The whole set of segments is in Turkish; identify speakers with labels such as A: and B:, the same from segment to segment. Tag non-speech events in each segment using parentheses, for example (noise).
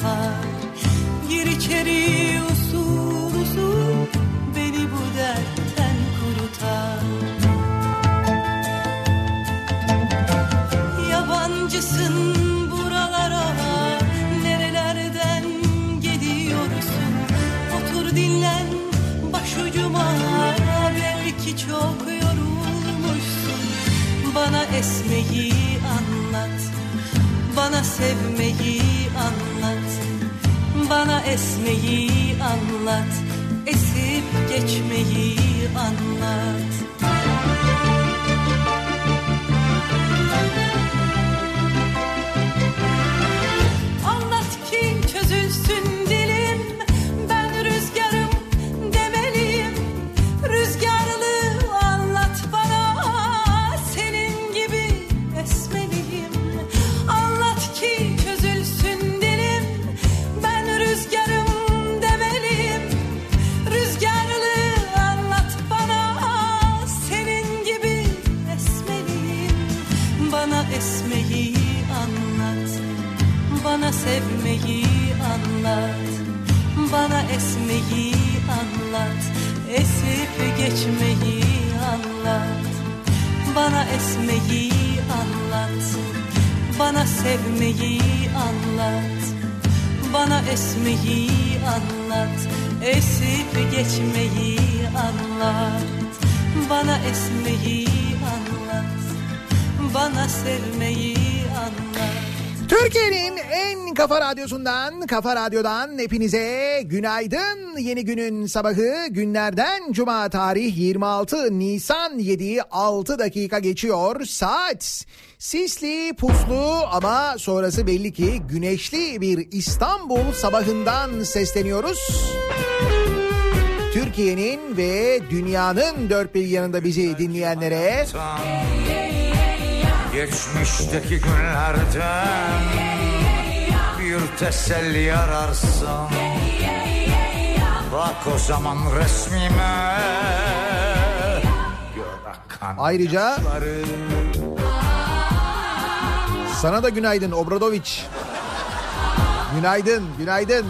A: kurutar Gir içeri usul usul beni bu dertten kurutar Yabancısın buralara nerelerden geliyorsun Otur dinlen başucuma. Belli ki çok yorulmuşsun. Bana esmeyi anlat bana sevmeyi anlat Bana esmeyi anlat esip geçmeyi anlat esmeyi anlat. Bana sevmeyi anlat. Bana esmeyi anlat. Esip geçmeyi anlat. Bana esmeyi anlat. Bana sevmeyi
B: Türkiye'nin en kafa radyosundan, kafa radyodan hepinize günaydın. Yeni günün sabahı günlerden cuma tarih 26 Nisan 7 6 dakika geçiyor. Saat sisli, puslu ama sonrası belli ki güneşli bir İstanbul sabahından sesleniyoruz. Türkiye'nin ve dünyanın dört bir yanında bizi dinleyenlere
C: Geçmişteki günlerden bir teselli ararsın Bak o zaman resmime
B: Ayrıca- sana da günaydın Obradoviç. Günaydın, günaydın.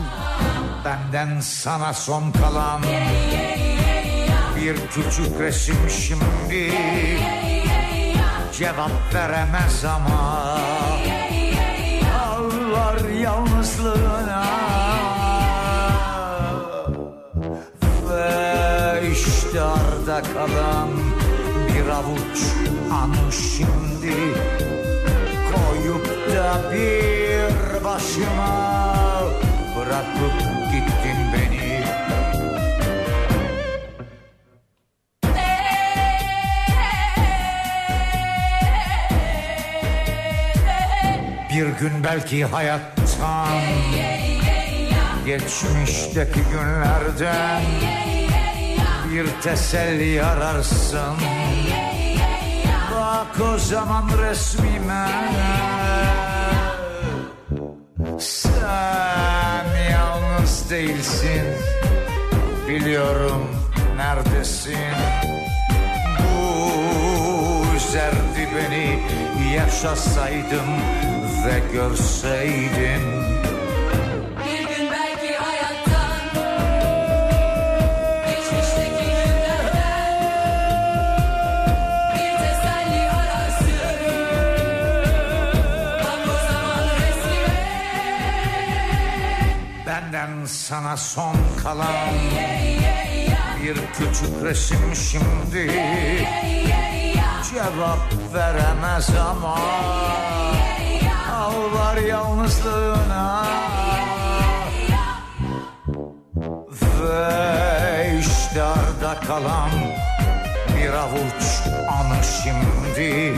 C: Benden sana son kalan Bir küçük resim şimdi Cevap veremez ama Ağlar yalnızlığına. Ve işte arda kalan Bir avuç an şimdi Koyup da bir başıma Bırakıp gün belki hayattan Geçmişteki günlerden Bir teselli ararsın. Bak o zaman resmime. Sen yalnız değilsin. Biliyorum neredesin. Bu üzerdi beni Yaşasaydım ve görseydim
A: Bir gün belki hayattan Geçmişteki günlerden Bir teselli ararsın. Bak o zaman resmime
C: Benden sana son kalan Bir küçük resim şimdi. Cevap veremez ama Ağlar yalnızlığına Ve işte arda kalan Bir avuç anı şimdi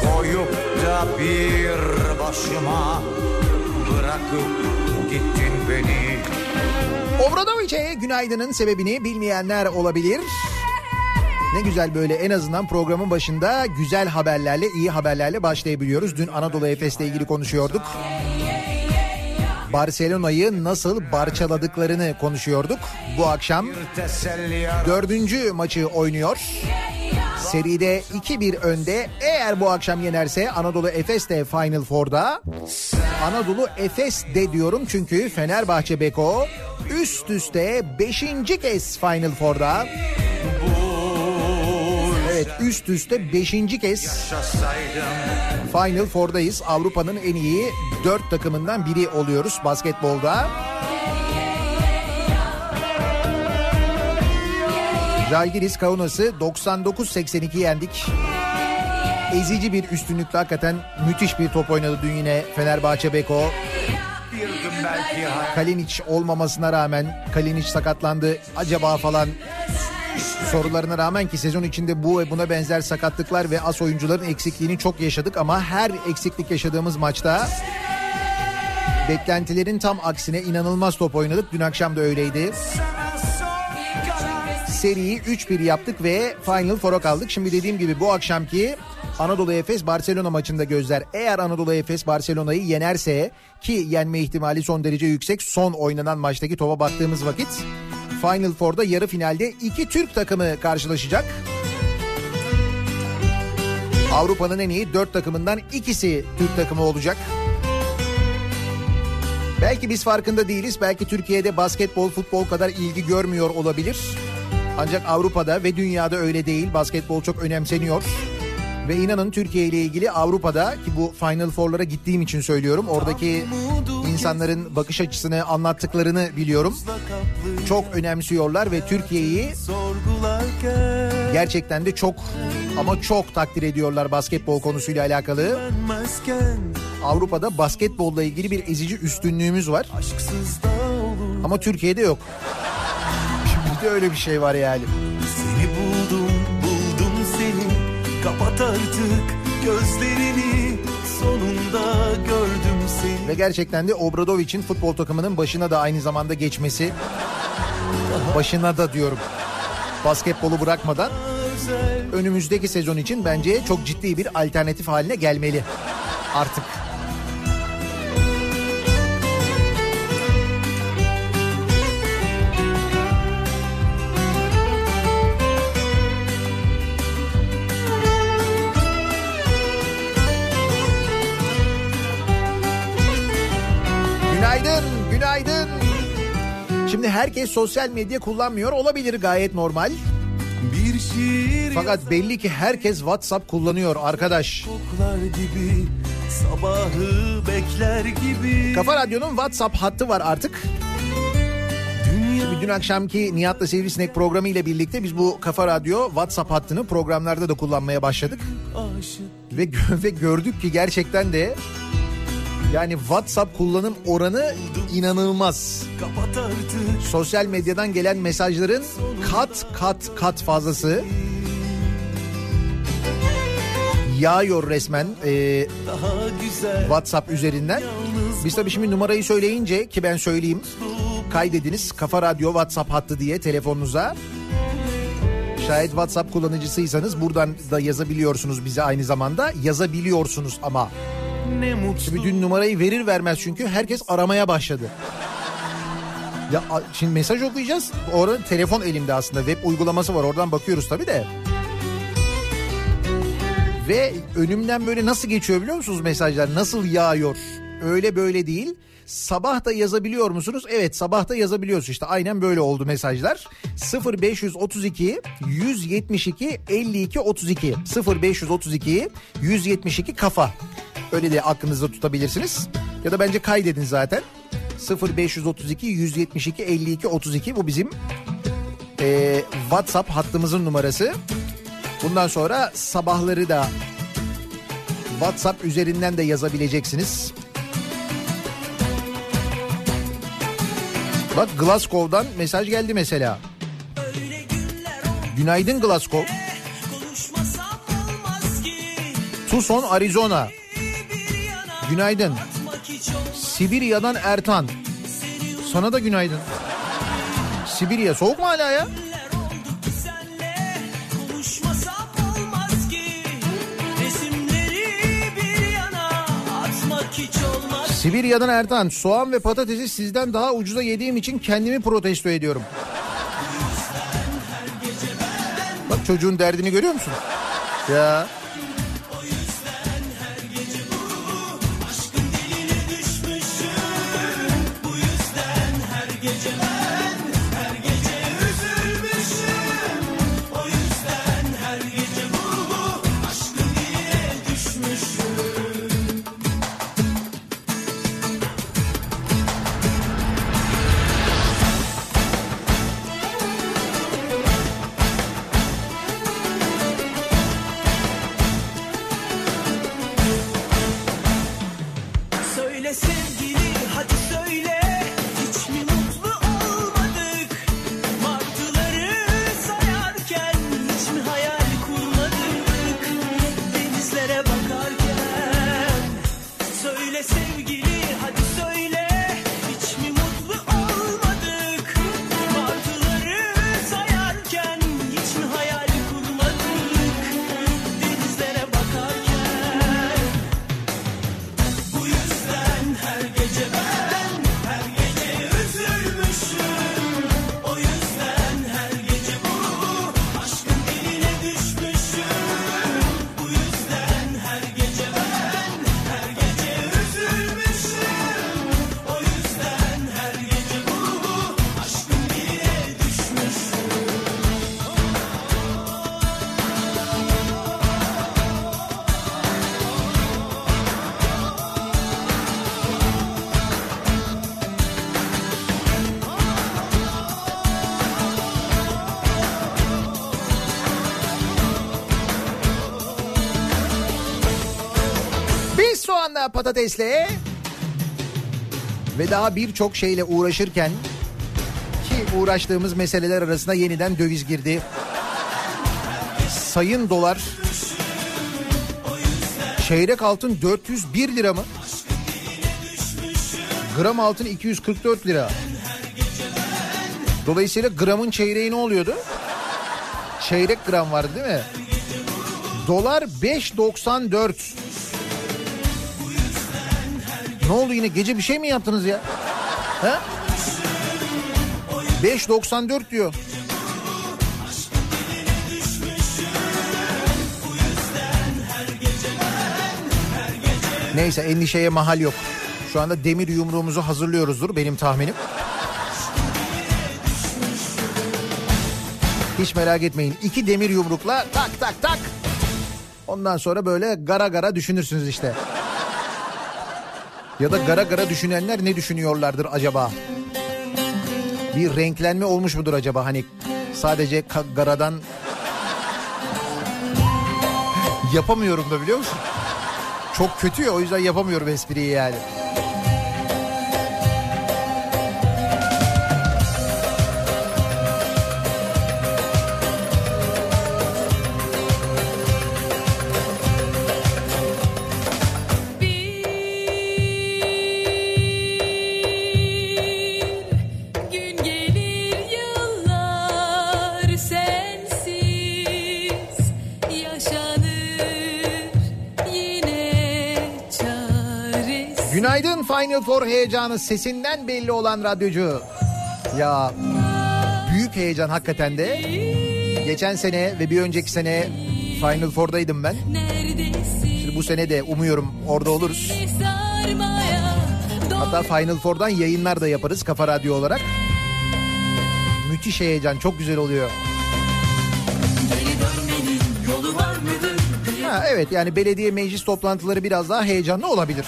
C: Koyup da bir başıma Bırakıp gittin beni
B: Obradoviç'e günaydının sebebini bilmeyenler olabilir. Ne güzel böyle en azından programın başında güzel haberlerle, iyi haberlerle başlayabiliyoruz. Dün Anadolu Efes'le ilgili konuşuyorduk. Barcelona'yı nasıl parçaladıklarını konuşuyorduk. Bu akşam dördüncü maçı oynuyor. Seride 2-1 önde. Eğer bu akşam yenerse Anadolu Efes de Final Four'da. Anadolu Efes de diyorum çünkü Fenerbahçe Beko üst üste 5. kez Final Four'da. Evet üst üste 5. kez Final Four'dayız. Avrupa'nın en iyi 4 takımından biri oluyoruz basketbolda. Žalgiris Kaunas'ı 99-82 yendik. Ezici bir üstünlükle hakikaten müthiş bir top oynadı dün yine Fenerbahçe Beko. Kalinic olmamasına rağmen Kalinic sakatlandı acaba falan sorularına rağmen ki sezon içinde bu ve buna benzer sakatlıklar ve as oyuncuların eksikliğini çok yaşadık ama her eksiklik yaşadığımız maçta beklentilerin tam aksine inanılmaz top oynadık. Dün akşam da öyleydi. Seriyi 3-1 yaptık ve Final Four'a kaldık. Şimdi dediğim gibi bu akşamki Anadolu Efes Barcelona maçında gözler. Eğer Anadolu Efes Barcelona'yı yenerse ki yenme ihtimali son derece yüksek. Son oynanan maçtaki topa baktığımız vakit Final Four'da yarı finalde iki Türk takımı karşılaşacak. Avrupa'nın en iyi dört takımından ikisi Türk takımı olacak. Belki biz farkında değiliz. Belki Türkiye'de basketbol, futbol kadar ilgi görmüyor olabilir. Ancak Avrupa'da ve dünyada öyle değil. Basketbol çok önemseniyor. Ve inanın Türkiye ile ilgili Avrupa'da ki bu Final Four'lara gittiğim için söylüyorum. Oradaki insanların bakış açısını anlattıklarını biliyorum. Çok önemsiyorlar ve Türkiye'yi gerçekten de çok ama çok takdir ediyorlar basketbol konusuyla alakalı. Avrupa'da basketbolla ilgili bir ezici üstünlüğümüz var. Ama Türkiye'de yok. Bizde öyle bir şey var yani.
D: Seni buldum buldum seni Kapat artık gözlerini
B: Ve gerçekten de Obradovic'in futbol takımının başına da aynı zamanda geçmesi. Başına da diyorum. Basketbolu bırakmadan önümüzdeki sezon için bence çok ciddi bir alternatif haline gelmeli. Artık. Herkes sosyal medya kullanmıyor olabilir gayet normal.
D: Bir şiir
B: Fakat belli ki herkes WhatsApp kullanıyor arkadaş.
D: gibi Sabahı bekler gibi
B: Kafa Radyo'nun WhatsApp hattı var artık.
D: Dünya
B: Dün akşamki Nihat'la Sivrisinek programı ile birlikte biz bu Kafa Radyo WhatsApp hattını programlarda da kullanmaya başladık. Ve, (laughs) ve gördük ki gerçekten de yani WhatsApp kullanım oranı inanılmaz. Sosyal medyadan gelen mesajların kat kat kat fazlası yağıyor resmen e, WhatsApp üzerinden. Biz tabii şimdi numarayı söyleyince ki ben söyleyeyim kaydediniz Kafa Radyo WhatsApp hattı diye telefonunuza. Şayet WhatsApp kullanıcısıysanız buradan da yazabiliyorsunuz bize aynı zamanda. Yazabiliyorsunuz ama.
D: Ne mutlu
B: Şimdi dün numarayı verir vermez çünkü herkes aramaya başladı. Ya şimdi mesaj okuyacağız. Orada telefon elimde aslında. Web uygulaması var. Oradan bakıyoruz tabii de. Ve önümden böyle nasıl geçiyor biliyor musunuz mesajlar? Nasıl yağıyor? Öyle böyle değil. Sabah da yazabiliyor musunuz? Evet sabah da yazabiliyoruz işte. Aynen böyle oldu mesajlar. 0532 172 52 32 0532 172 kafa. Öyle de aklınızda tutabilirsiniz. Ya da bence kaydedin zaten. 0532 172 52 32 bu bizim eee, WhatsApp hattımızın numarası. Bundan sonra sabahları da WhatsApp üzerinden de yazabileceksiniz. Bak Glasgow'dan mesaj geldi mesela. Günaydın Glasgow. Tucson, Arizona. Günaydın. Sibirya'dan Ertan. Sana da günaydın. Sibirya soğuk mu hala ya? Sibirya'dan Ertan. Soğan ve patatesi sizden daha ucuza yediğim için kendimi protesto ediyorum. Bak çocuğun derdini görüyor musun? Ya. Patatesle ve daha birçok şeyle uğraşırken ki uğraştığımız meseleler arasında yeniden döviz girdi. Sayın dolar çeyrek altın 401 lira mı? Gram altın 244 lira. Dolayısıyla gramın çeyreği ne oluyordu? Çeyrek gram vardı değil mi? Dolar 5.94. Ne oldu yine gece bir şey mi yaptınız ya? Ha? 5.94 diyor. Neyse endişeye mahal yok. Şu anda demir yumruğumuzu hazırlıyoruzdur benim tahminim. Hiç merak etmeyin. İki demir yumrukla tak tak tak. Ondan sonra böyle gara gara düşünürsünüz işte. Ya da gara gara düşünenler ne düşünüyorlardır acaba? Bir renklenme olmuş mudur acaba? Hani sadece garadan (laughs) yapamıyorum da biliyor musun? Çok kötü ya o yüzden yapamıyorum espriyi yani. Final Four heyecanı sesinden belli olan radyocu. Ya büyük heyecan hakikaten de. Geçen sene ve bir önceki sene Final Four'daydım ben. Şimdi bu sene de umuyorum orada oluruz. Hatta Final Four'dan yayınlar da yaparız Kafa Radyo olarak. Müthiş heyecan çok güzel oluyor. Ha, evet yani belediye meclis toplantıları biraz daha heyecanlı olabilir.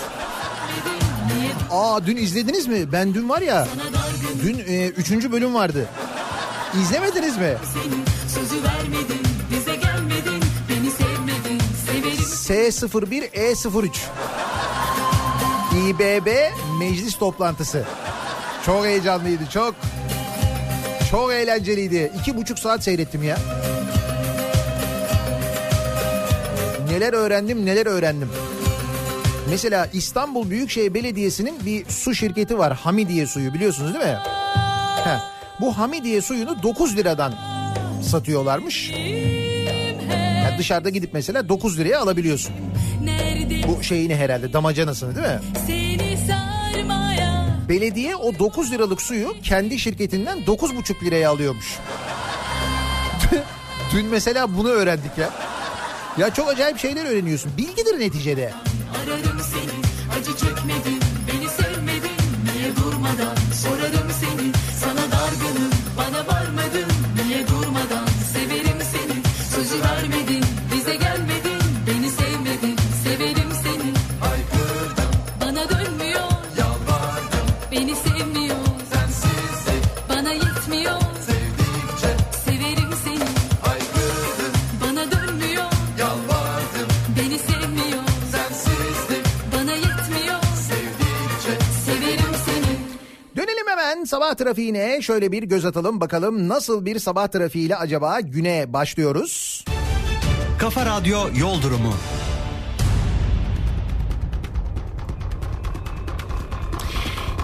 B: Aa dün izlediniz mi? Ben dün var ya dün e, üçüncü bölüm vardı. İzlemediniz mi?
A: Senin sözü vermedin, bize gelmedin, beni sevmedin, severim.
B: S01 E03 İBB meclis toplantısı. Çok heyecanlıydı çok. Çok eğlenceliydi. İki buçuk saat seyrettim ya. Neler öğrendim neler öğrendim. Mesela İstanbul Büyükşehir Belediyesi'nin bir su şirketi var. Hamidiye suyu biliyorsunuz değil mi? Heh. Bu Hamidiye suyunu 9 liradan satıyorlarmış. Yani dışarıda gidip mesela 9 liraya alabiliyorsun. Bu şeyini herhalde damacanasını değil mi? Belediye o 9 liralık suyu kendi şirketinden 9,5 liraya alıyormuş. (laughs) Dün mesela bunu öğrendik ya. Ya çok acayip şeyler öğreniyorsun. Bilgidir neticede.
A: Acı çekmedin, beni sevmedin, niye durmadan sorarım seni,
B: sabah trafiğine şöyle bir göz atalım bakalım nasıl bir sabah trafiğiyle acaba güne başlıyoruz.
E: Kafa Radyo Yol Durumu.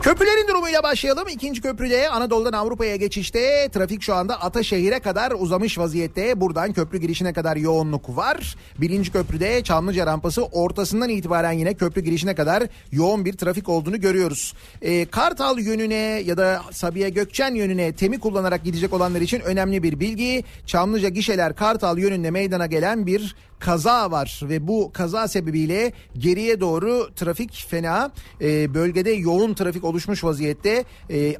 B: Köprülerin durumuyla başlayalım. İkinci köprüde Anadolu'dan Avrupa'ya geçişte trafik şu anda Ataşehir'e kadar uzamış vaziyette. Buradan köprü girişine kadar yoğunluk var. Birinci köprüde Çamlıca rampası ortasından itibaren yine köprü girişine kadar yoğun bir trafik olduğunu görüyoruz. Ee, Kartal yönüne ya da Sabiha Gökçen yönüne temi kullanarak gidecek olanlar için önemli bir bilgi. Çamlıca gişeler Kartal yönünde meydana gelen bir kaza var ve bu kaza sebebiyle geriye doğru trafik fena Ee, bölgede yoğun trafik oluşmuş vaziyette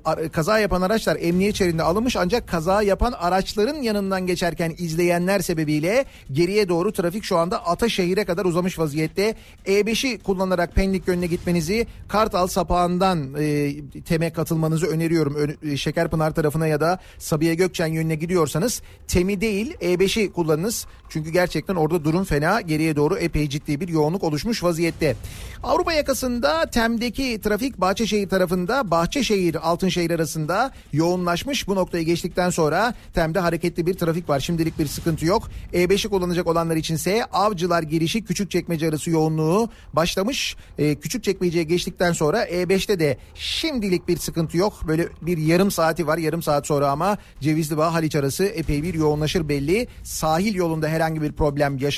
B: a- kaza yapan araçlar emniyet şeridinde alınmış ancak kaza yapan araçların yanından geçerken izleyenler sebebiyle geriye doğru trafik şu anda Ataşehir'e kadar uzamış vaziyette. E5'i kullanarak Pendik yönüne gitmenizi Kartal sapağından e, TEM'e katılmanızı öneriyorum. Ö- e, Şekerpınar tarafına ya da Sabiha Gökçen yönüne gidiyorsanız TEM'i değil E5'i kullanınız. Çünkü gerçekten orada durum fena geriye doğru epey ciddi bir yoğunluk oluşmuş vaziyette. Avrupa yakasında TEM'deki trafik Bahçeşehir tarafında Bahçeşehir Altınşehir arasında yoğunlaşmış. Bu noktayı geçtikten sonra TEM'de hareketli bir trafik var. Şimdilik bir sıkıntı yok. E5'i kullanacak olanlar içinse Avcılar girişi Küçükçekmece arası yoğunluğu başlamış. E, Küçükçekmece'ye geçtikten sonra E5'te de şimdilik bir sıkıntı yok. Böyle bir yarım saati var. Yarım saat sonra ama Cevizli Bağ Haliç arası epey bir yoğunlaşır belli. Sahil yolunda herhangi bir problem yaşanmıyor.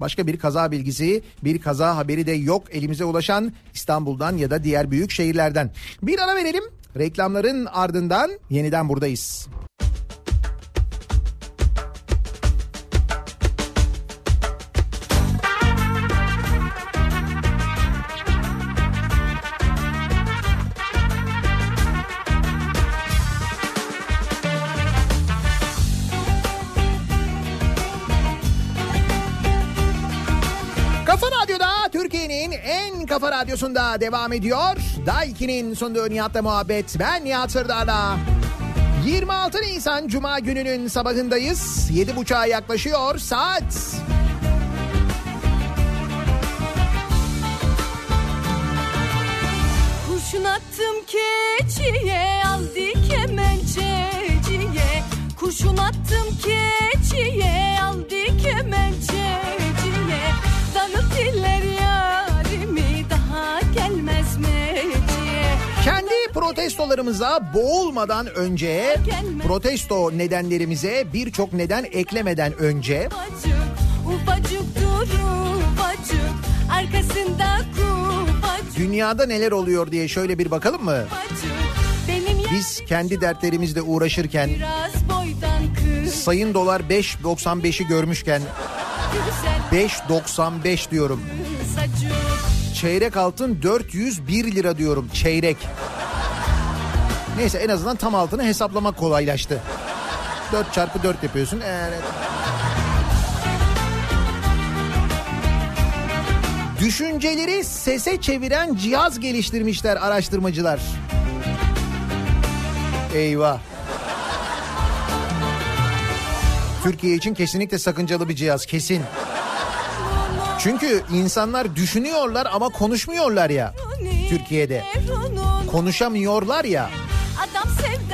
B: Başka bir kaza bilgisi, bir kaza haberi de yok elimize ulaşan İstanbul'dan ya da diğer büyük şehirlerden. Bir ara verelim. Reklamların ardından yeniden buradayız. Radyosu'nda devam ediyor. Daiki'nin sunduğu Nihat'la muhabbet. Ben Nihat Sırdar'la. 26 Nisan Cuma gününün sabahındayız. 7.30'a yaklaşıyor saat.
A: Kurşun attım keçiye aldı kemençeciye Kurşun attım keçiye aldı
B: protestolarımıza boğulmadan önce, protesto nedenlerimize birçok neden eklemeden önce dünyada neler oluyor diye şöyle bir bakalım mı? Biz kendi dertlerimizle uğraşırken sayın dolar 5.95'i görmüşken
A: Güzel
B: 5.95 diyorum. Çeyrek altın 401 lira diyorum çeyrek. Neyse en azından tam altını hesaplamak kolaylaştı. 4 çarpı 4 yapıyorsun. Evet. Düşünceleri sese çeviren cihaz geliştirmişler araştırmacılar. Eyvah. Türkiye için kesinlikle sakıncalı bir cihaz kesin. Çünkü insanlar düşünüyorlar ama konuşmuyorlar ya Türkiye'de. Konuşamıyorlar ya.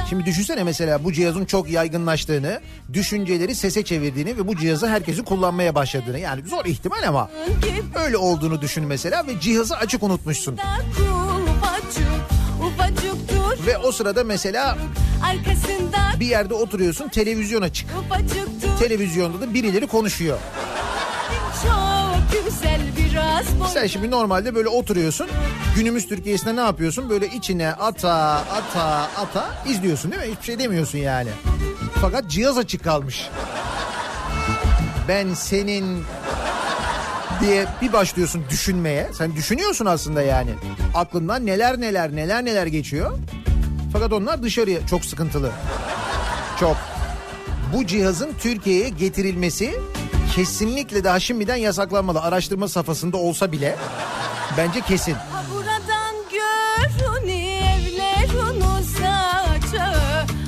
B: Şimdi düşünsene mesela bu cihazın çok yaygınlaştığını, düşünceleri sese çevirdiğini ve bu cihazı herkesin kullanmaya başladığını. Yani zor ihtimal ama öyle olduğunu düşün mesela ve cihazı açık unutmuşsun. Ve o sırada mesela bir yerde oturuyorsun televizyon açık. Televizyonda da birileri konuşuyor.
A: çok güzel boy
B: Sen şimdi normalde böyle oturuyorsun. Günümüz Türkiye'sinde ne yapıyorsun? Böyle içine ata ata ata izliyorsun değil mi? Hiçbir şey demiyorsun yani. Fakat cihaz açık kalmış. Ben senin diye bir başlıyorsun düşünmeye. Sen düşünüyorsun aslında yani. Aklından neler neler neler neler geçiyor. Fakat onlar dışarıya çok sıkıntılı. Çok. Bu cihazın Türkiye'ye getirilmesi kesinlikle daha şimdiden yasaklanmalı. Araştırma safhasında olsa bile bence kesin.
A: Buradan görün uzaca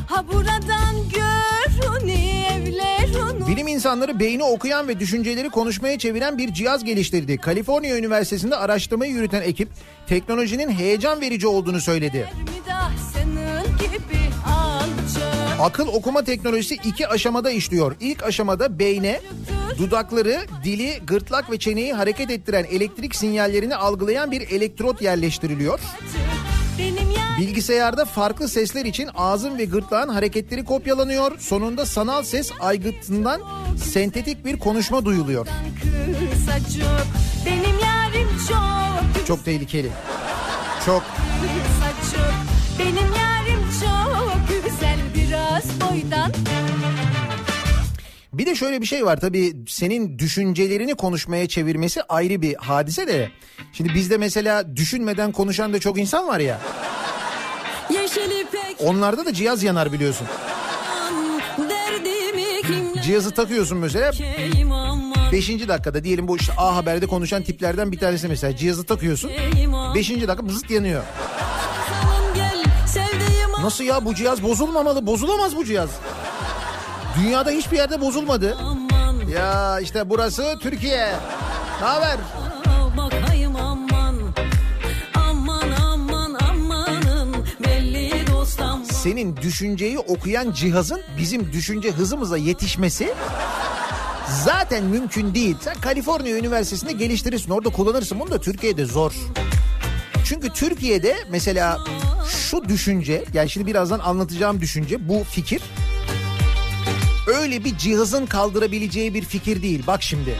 A: Ha buradan görün evlerin
B: Bilim insanları beyni okuyan ve düşünceleri konuşmaya çeviren bir cihaz geliştirdi. Kaliforniya Üniversitesi'nde araştırmayı yürüten ekip teknolojinin heyecan verici olduğunu söyledi. Akıl okuma teknolojisi iki aşamada işliyor. İlk aşamada beyne dudakları, dili, gırtlak ve çeneyi hareket ettiren elektrik sinyallerini algılayan bir elektrot yerleştiriliyor. Bilgisayarda farklı sesler için ağzın ve gırtlağın hareketleri kopyalanıyor. Sonunda sanal ses aygıtından sentetik bir konuşma duyuluyor.
A: çok
B: tehlikeli. Çok.
A: Benim yarim çok güzel biraz boydan
B: Bir de şöyle bir şey var tabii senin düşüncelerini konuşmaya çevirmesi ayrı bir hadise de. Şimdi bizde mesela düşünmeden konuşan da çok insan var ya. Onlarda da cihaz yanar biliyorsun. (laughs) Cihazı takıyorsun mesela 5. dakikada diyelim bu işte A Haber'de konuşan tiplerden bir tanesi mesela cihazı takıyorsun. 5. dakika bızıt yanıyor. Nasıl ya bu cihaz bozulmamalı bozulamaz bu cihaz. Dünyada hiçbir yerde bozulmadı. Ya işte burası Türkiye. Ne haber?
A: Bakayım aman Aman aman amanın Belli dost aman
B: Senin düşünceyi okuyan cihazın bizim düşünce hızımıza yetişmesi zaten mümkün değil. Sen Kaliforniya Üniversitesi'nde geliştirirsin orada kullanırsın bunu da Türkiye'de zor. Çünkü Türkiye'de mesela şu düşünce yani şimdi birazdan anlatacağım düşünce bu fikir öyle bir cihazın kaldırabileceği bir fikir değil. Bak şimdi.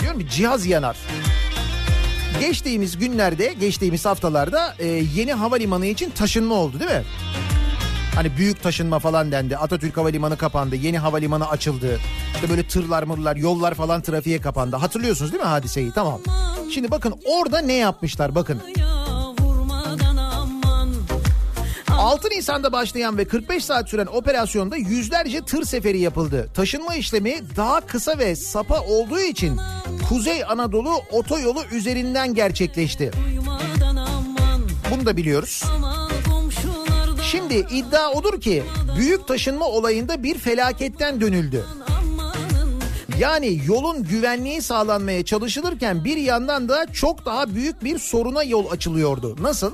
B: Diyorum cihaz yanar. Geçtiğimiz günlerde, geçtiğimiz haftalarda e, yeni havalimanı için taşınma oldu değil mi? Hani büyük taşınma falan dendi. Atatürk Havalimanı kapandı. Yeni havalimanı açıldı. İşte böyle tırlar mırlar, yollar falan trafiğe kapandı. Hatırlıyorsunuz değil mi hadiseyi? Tamam. Şimdi bakın orada ne yapmışlar bakın.
A: Ya
B: 6 Nisan'da başlayan ve 45 saat süren operasyonda yüzlerce tır seferi yapıldı. Taşınma işlemi daha kısa ve sapa olduğu için Kuzey Anadolu otoyolu üzerinden gerçekleşti. Bunu da biliyoruz. Şimdi iddia odur ki büyük taşınma olayında bir felaketten dönüldü. Yani yolun güvenliği sağlanmaya çalışılırken bir yandan da çok daha büyük bir soruna yol açılıyordu. Nasıl?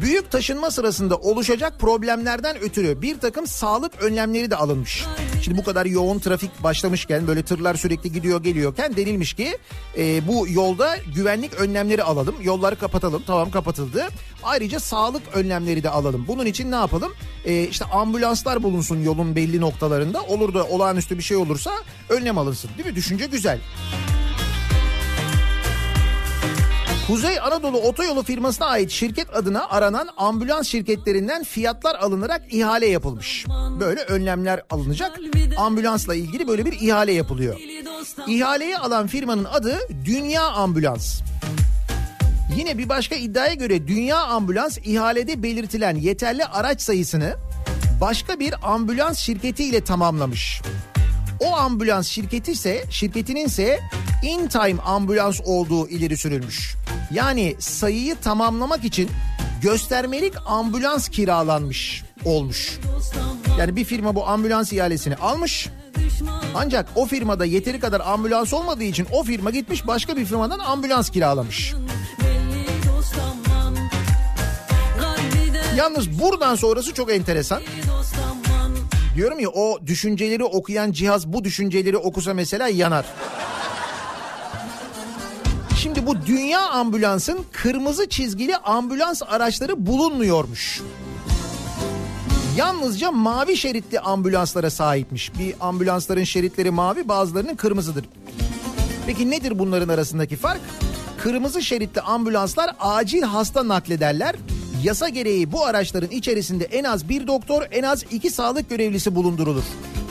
B: Büyük taşınma sırasında oluşacak problemlerden ötürü bir takım sağlık önlemleri de alınmış. Şimdi bu kadar yoğun trafik başlamışken böyle tırlar sürekli gidiyor geliyorken denilmiş ki e, bu yolda güvenlik önlemleri alalım. Yolları kapatalım tamam kapatıldı. Ayrıca sağlık önlemleri de alalım. Bunun için ne yapalım? E, işte ambulanslar bulunsun yolun belli noktalarında. Olur da olağanüstü bir şey olursa önlem alınsın değil mi? Düşünce güzel. Kuzey Anadolu Otoyolu firmasına ait şirket adına aranan ambulans şirketlerinden fiyatlar alınarak ihale yapılmış. Böyle önlemler alınacak. Ambulansla ilgili böyle bir ihale yapılıyor. İhaleyi alan firmanın adı Dünya Ambulans. Yine bir başka iddiaya göre Dünya Ambulans ihalede belirtilen yeterli araç sayısını başka bir ambulans şirketiyle tamamlamış. O ambulans şirketi ise şirketinin ise in time ambulans olduğu ileri sürülmüş. Yani sayıyı tamamlamak için göstermelik ambulans kiralanmış olmuş. Yani bir firma bu ambulans ihalesini almış. Ancak o firmada yeteri kadar ambulans olmadığı için o firma gitmiş başka bir firmadan ambulans kiralamış. Yalnız buradan sonrası çok enteresan. Diyorum ya o düşünceleri okuyan cihaz bu düşünceleri okusa mesela yanar. Şimdi bu dünya ambulansın kırmızı çizgili ambulans araçları bulunmuyormuş. Yalnızca mavi şeritli ambulanslara sahipmiş. Bir ambulansların şeritleri mavi bazılarının kırmızıdır. Peki nedir bunların arasındaki fark? Kırmızı şeritli ambulanslar acil hasta naklederler. Yasa gereği bu araçların içerisinde en az bir doktor, en az iki sağlık görevlisi bulundurulur.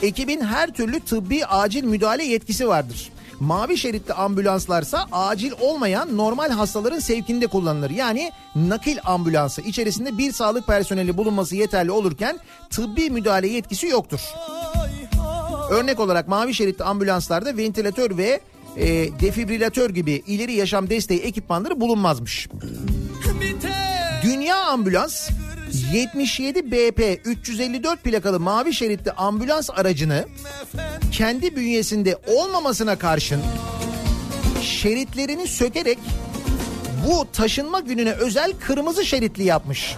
B: Ekibin her türlü tıbbi acil müdahale yetkisi vardır. Mavi şeritli ambulanslarsa acil olmayan normal hastaların sevkinde kullanılır. Yani nakil ambulansı içerisinde bir sağlık personeli bulunması yeterli olurken tıbbi müdahale yetkisi yoktur. Örnek olarak mavi şeritli ambulanslarda ventilatör ve e, defibrilatör gibi ileri yaşam desteği ekipmanları bulunmazmış. Dünya Ambulans 77 BP 354 plakalı mavi şeritli ambulans aracını kendi bünyesinde olmamasına karşın şeritlerini sökerek bu taşınma gününe özel kırmızı şeritli yapmış.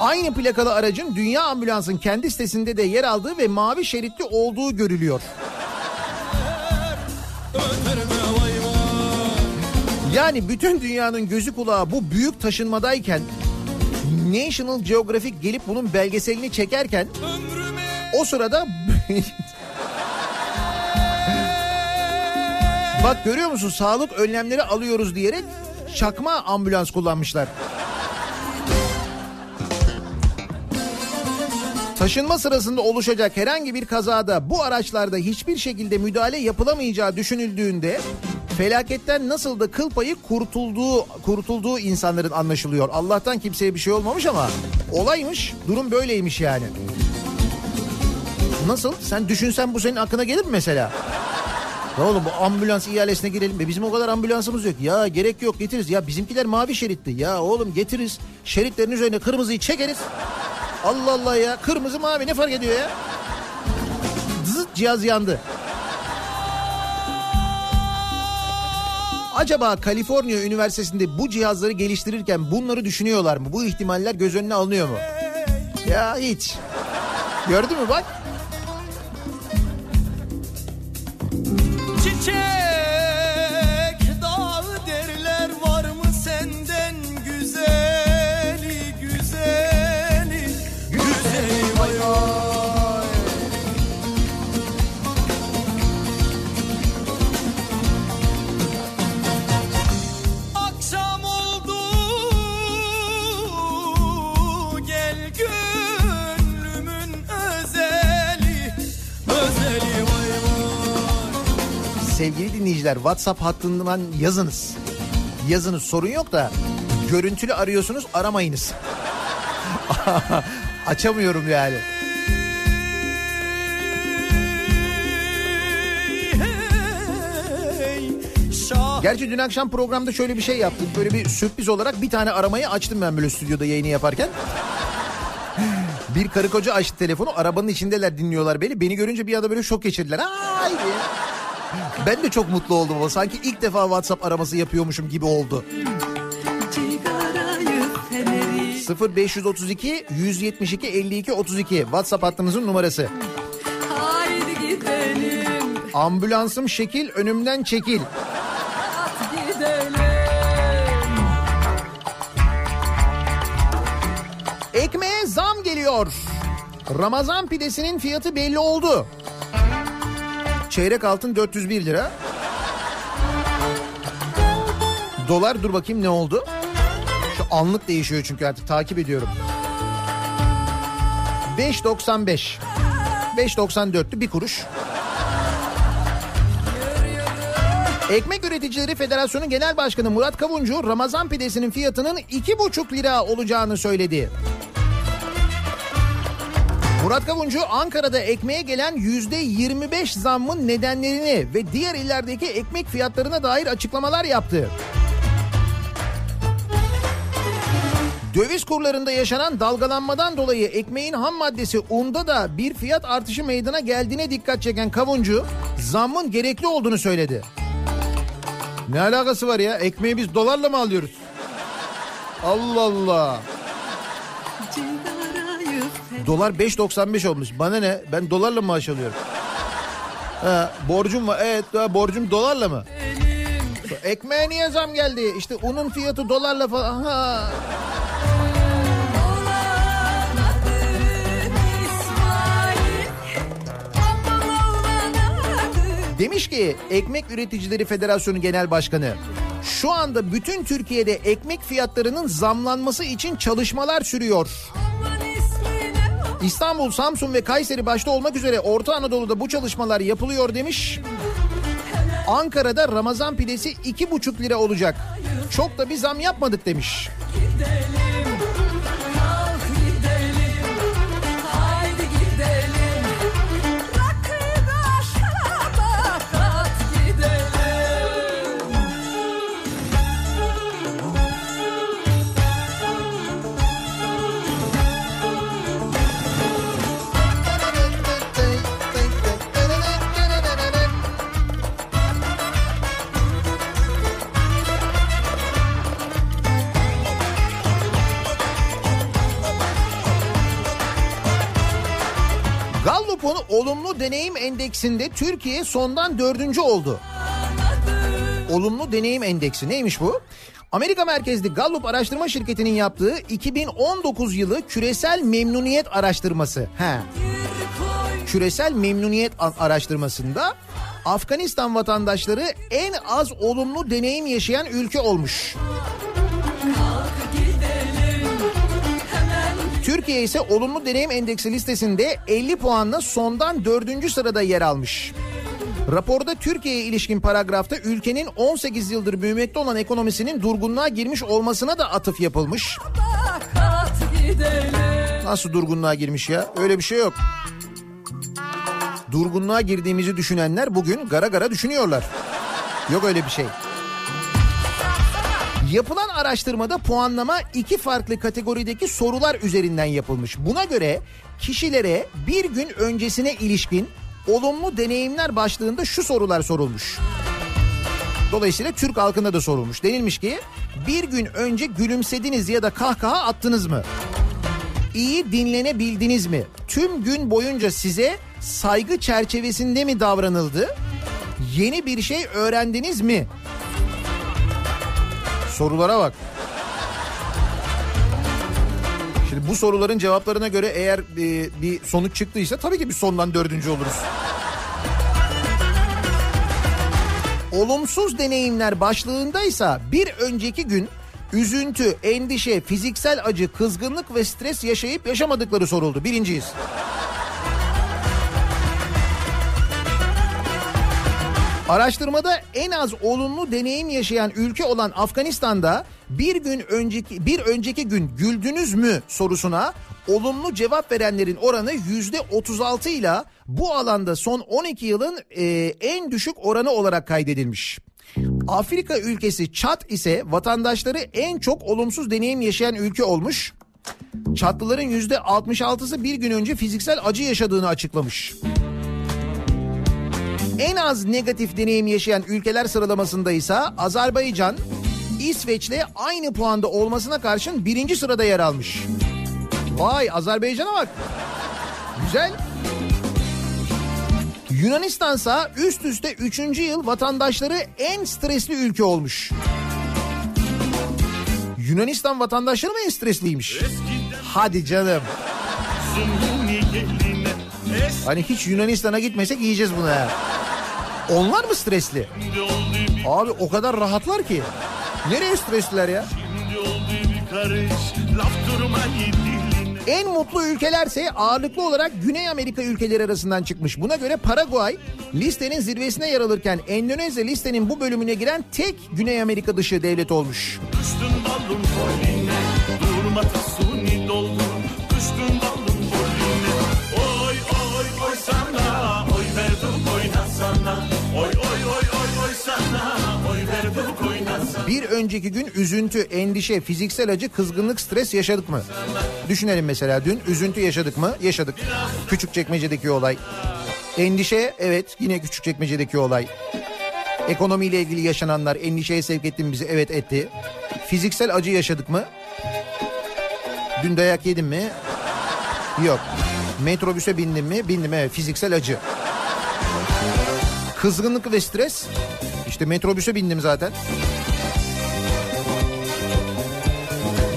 B: Aynı plakalı aracın Dünya Ambulans'ın kendi sitesinde de yer aldığı ve mavi şeritli olduğu görülüyor. Yani bütün dünyanın gözü kulağı bu büyük taşınmadayken National Geographic gelip bunun belgeselini çekerken o sırada (laughs) Bak görüyor musun sağlık önlemleri alıyoruz diyerek çakma ambulans kullanmışlar. Taşınma sırasında oluşacak herhangi bir kazada bu araçlarda hiçbir şekilde müdahale yapılamayacağı düşünüldüğünde felaketten nasıl da kıl payı kurtulduğu kurtulduğu insanların anlaşılıyor. Allah'tan kimseye bir şey olmamış ama olaymış, durum böyleymiş yani. Nasıl? Sen düşünsen bu senin aklına gelir mi mesela? Ya oğlum bu ambulans ihalesine girelim. E bizim o kadar ambulansımız yok. Ya gerek yok getiririz. Ya bizimkiler mavi şeritti. Ya oğlum getiririz. Şeritlerin üzerine kırmızıyı çekeriz. Allah Allah ya. Kırmızı mavi ne fark ediyor ya? Zıt cihaz yandı. Acaba Kaliforniya Üniversitesi'nde bu cihazları geliştirirken bunları düşünüyorlar mı? Bu ihtimaller göz önüne alınıyor mu? Ya hiç. Gördün mü bak? Sevgili dinleyiciler WhatsApp hattından yazınız. Yazınız sorun yok da Görüntülü arıyorsunuz aramayınız. (laughs) Açamıyorum yani. Gerçi dün akşam programda şöyle bir şey yaptık. Böyle bir sürpriz olarak bir tane aramayı açtım ben böyle stüdyoda yayını yaparken. Bir karı koca açtı telefonu. Arabanın içindeler dinliyorlar beni. Beni görünce bir anda böyle şok geçirdiler. Ay. Ben de çok mutlu oldum ama sanki ilk defa WhatsApp araması yapıyormuşum gibi oldu.
A: Cigarayı feneri
B: 0532 172 52 32 WhatsApp hattımızın numarası. Ambulansım şekil önümden çekil. Ekmeğe zam geliyor. Ramazan pidesinin fiyatı belli oldu. Çeyrek altın 401 lira. Dolar dur bakayım ne oldu? Şu anlık değişiyor çünkü artık takip ediyorum. 5.95. 5.94'tü bir kuruş. Ekmek Üreticileri Federasyonu Genel Başkanı Murat Kavuncu Ramazan pidesinin fiyatının 2,5 lira olacağını söyledi. Murat Kavuncu Ankara'da ekmeğe gelen %25 zammın nedenlerini ve diğer illerdeki ekmek fiyatlarına dair açıklamalar yaptı. Döviz kurlarında yaşanan dalgalanmadan dolayı ekmeğin ham maddesi unda da bir fiyat artışı meydana geldiğine dikkat çeken Kavuncu zammın gerekli olduğunu söyledi. Ne alakası var ya? Ekmeği biz dolarla mı alıyoruz? Allah Allah. Dolar 5.95 olmuş. Bana ne? Ben dolarla maaş alıyorum. Ha, borcum var. Evet borcum dolarla mı? Ekmeğe niye zam geldi? İşte unun fiyatı dolarla falan. Ha. Demiş ki Ekmek Üreticileri Federasyonu Genel Başkanı şu anda bütün Türkiye'de ekmek fiyatlarının zamlanması için çalışmalar sürüyor.
A: İsmine
B: İstanbul, Samsun ve Kayseri başta olmak üzere Orta Anadolu'da bu çalışmalar yapılıyor demiş. Ankara'da Ramazan pidesi iki buçuk lira olacak. Çok da bir zam yapmadık demiş.
A: gidelim
B: Gallup'un olumlu deneyim endeksinde Türkiye sondan dördüncü oldu. Olumlu deneyim endeksi neymiş bu? Amerika merkezli Gallup araştırma şirketinin yaptığı 2019 yılı küresel memnuniyet araştırması. He. Küresel memnuniyet araştırmasında Afganistan vatandaşları en az olumlu deneyim yaşayan ülke olmuş. Türkiye ise olumlu deneyim endeksi listesinde 50 puanla sondan 4. sırada yer almış. Raporda Türkiye'ye ilişkin paragrafta ülkenin 18 yıldır büyümekte olan ekonomisinin durgunluğa girmiş olmasına da atıf yapılmış. Nasıl durgunluğa girmiş ya? Öyle bir şey yok. Durgunluğa girdiğimizi düşünenler bugün gara gara düşünüyorlar. Yok öyle bir şey. Yapılan araştırmada puanlama iki farklı kategorideki sorular üzerinden yapılmış. Buna göre kişilere bir gün öncesine ilişkin olumlu deneyimler başlığında şu sorular sorulmuş. Dolayısıyla Türk halkına da sorulmuş. Denilmiş ki bir gün önce gülümsediniz ya da kahkaha attınız mı? İyi dinlenebildiniz mi? Tüm gün boyunca size saygı çerçevesinde mi davranıldı? Yeni bir şey öğrendiniz mi? Sorulara bak. Şimdi bu soruların cevaplarına göre eğer e, bir sonuç çıktıysa tabii ki bir sondan dördüncü oluruz. Olumsuz deneyimler başlığındaysa bir önceki gün üzüntü, endişe, fiziksel acı, kızgınlık ve stres yaşayıp yaşamadıkları soruldu. Birinciyiz. Araştırmada en az olumlu deneyim yaşayan ülke olan Afganistan'da bir gün önceki bir önceki gün güldünüz mü sorusuna olumlu cevap verenlerin oranı yüzde 36 ile bu alanda son 12 yılın e, en düşük oranı olarak kaydedilmiş. Afrika ülkesi Çat ise vatandaşları en çok olumsuz deneyim yaşayan ülke olmuş. Çatlıların yüzde 66'sı bir gün önce fiziksel acı yaşadığını açıklamış. En az negatif deneyim yaşayan ülkeler sıralamasında ise Azerbaycan, İsveç'le aynı puanda olmasına karşın birinci sırada yer almış. Vay Azerbaycan'a bak. Güzel. Yunanistansa üst üste üçüncü yıl vatandaşları en stresli ülke olmuş. Yunanistan vatandaşları mı en stresliymiş? Hadi canım. Hani hiç Yunanistan'a gitmesek yiyeceğiz bunu ha. Onlar mı stresli? Abi o kadar rahatlar ki. Nereye stresliler ya? En mutlu ülkelerse ağırlıklı olarak Güney Amerika ülkeleri arasından çıkmış. Buna göre Paraguay listenin zirvesine yer alırken Endonezya listenin bu bölümüne giren tek Güney Amerika dışı devlet olmuş.
D: Düştün balım koline Durma
B: Bir önceki gün üzüntü, endişe, fiziksel acı, kızgınlık, stres yaşadık mı? Düşünelim mesela dün üzüntü yaşadık mı? Yaşadık. Küçük çekmecedeki olay. Endişe evet yine küçük çekmecedeki olay. Ekonomiyle ilgili yaşananlar endişeye sevk etti mi bizi? Evet etti. Fiziksel acı yaşadık mı? Dün dayak yedim mi? Yok. Metrobüse bindim mi? Bindim evet fiziksel acı. Kızgınlık ve stres. İşte metrobüse bindim zaten.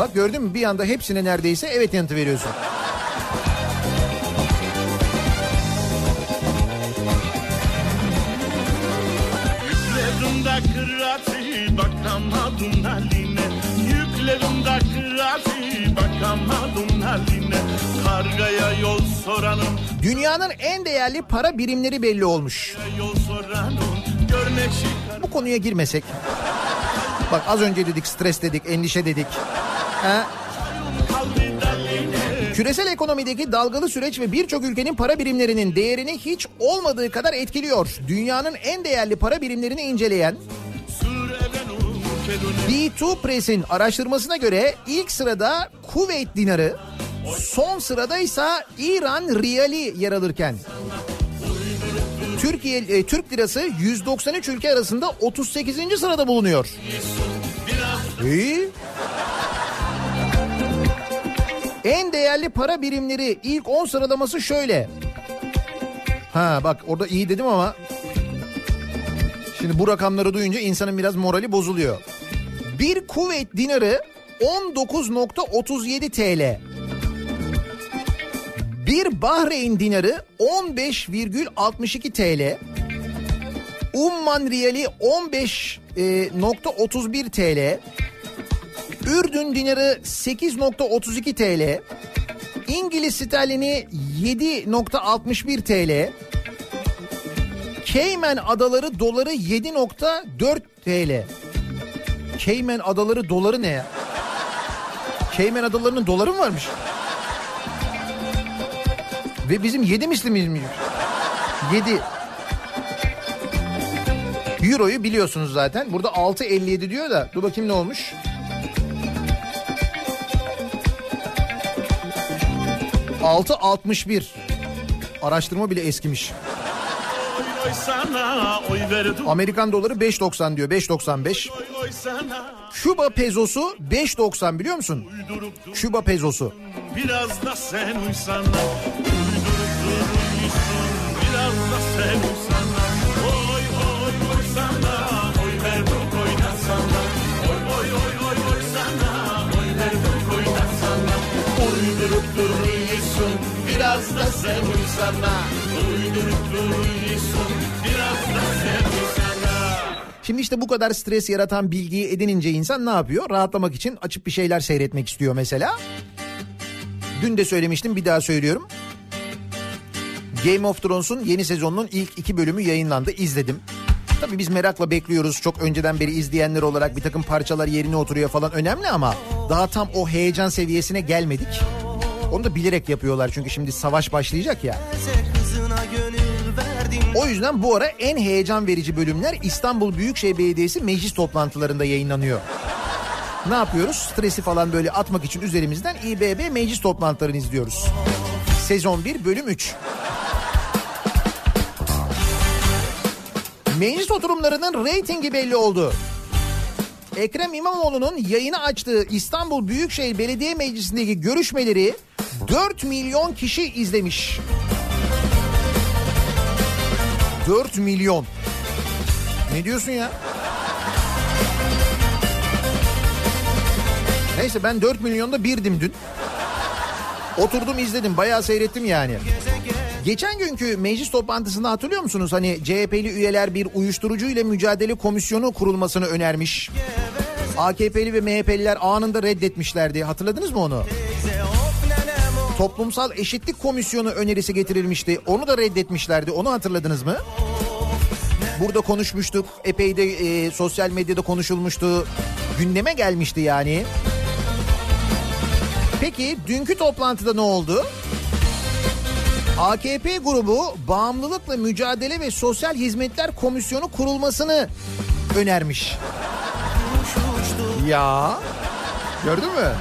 B: Bak gördün mü bir anda hepsine neredeyse evet yanıtı veriyorsun.
D: Yükledim de kırati Bakamadım haline Yükledim de kırati Bakamadım haline Kargaya yol soranım
B: Dünyanın en değerli para birimleri belli olmuş. Bu konuya girmesek. Bak az önce dedik stres dedik, endişe dedik. Küresel ekonomideki dalgalı süreç ve birçok ülkenin para birimlerinin değerini hiç olmadığı kadar etkiliyor. Dünyanın en değerli para birimlerini inceleyen
D: Sürebenum kedune
B: B2 Press'in araştırmasına göre ilk sırada Kuveyt dinarı, son sırada ise İran riyali yer alırken Türkiye e, Türk lirası 193 ülke arasında 38. sırada bulunuyor. İyi. En değerli para birimleri ilk 10 sıralaması şöyle. Ha bak orada iyi dedim ama Şimdi bu rakamları duyunca insanın biraz morali bozuluyor. Bir Kuveyt dinarı 19.37 TL. Bir Bahreyn dinarı 15,62 TL. Umman riyali 15.31 TL. Ürdün dinarı 8.32 TL. İngiliz sterlini 7.61 TL. Cayman Adaları doları 7.4 TL. Cayman Adaları doları ne ya? Cayman Adaları'nın doları mı varmış? Ve bizim 7 mislimiz mi? 7. Euro'yu biliyorsunuz zaten. Burada 6.57 diyor da dur bakayım ne olmuş. Altı 61. Araştırma bile eskimiş.
D: Sana
B: Amerikan doları 5.90 diyor 5.95.
D: Oy oy sana
B: Küba pezosu 5.90 biliyor musun? Küba pezosu.
D: Biraz da sen uysana Biraz da sen uysana Oy oy oy sana Oy verdim oynasana Oy oy oy oy oy sana Oy verdim oynasana Uydurup durmuşsun Biraz da sen uysana Uydurup durmuşsun Biraz da sen uysana
B: Şimdi işte bu kadar stres yaratan bilgiyi edinince insan ne yapıyor? Rahatlamak için açıp bir şeyler seyretmek istiyor mesela. Dün de söylemiştim bir daha söylüyorum. Game of Thrones'un yeni sezonunun ilk iki bölümü yayınlandı izledim. Tabii biz merakla bekliyoruz. Çok önceden beri izleyenler olarak bir takım parçalar yerine oturuyor falan önemli ama daha tam o heyecan seviyesine gelmedik. Onu da bilerek yapıyorlar çünkü şimdi savaş başlayacak ya. O yüzden bu ara en heyecan verici bölümler İstanbul Büyükşehir Belediyesi meclis toplantılarında yayınlanıyor. Ne yapıyoruz? Stresi falan böyle atmak için üzerimizden İBB meclis toplantılarını izliyoruz. Sezon 1 bölüm 3. Meclis oturumlarının reytingi belli oldu. Ekrem İmamoğlu'nun yayını açtığı İstanbul Büyükşehir Belediye Meclisi'ndeki görüşmeleri 4 milyon kişi izlemiş. 4 milyon. Ne diyorsun ya? Neyse ben 4 milyonda birdim dün. Oturdum izledim bayağı seyrettim yani. Geçen günkü meclis toplantısında hatırlıyor musunuz? Hani CHP'li üyeler bir uyuşturucu ile mücadele komisyonu kurulmasını önermiş. AKP'li ve MHP'liler anında reddetmişlerdi. Hatırladınız mı onu? Toplumsal Eşitlik Komisyonu önerisi getirilmişti. Onu da reddetmişlerdi. Onu hatırladınız mı? Burada konuşmuştuk. Epey de e, sosyal medyada konuşulmuştu. Gündeme gelmişti yani. Peki dünkü toplantıda ne oldu? AKP grubu Bağımlılıkla Mücadele ve Sosyal Hizmetler Komisyonu kurulmasını önermiş. Ya gördün mü?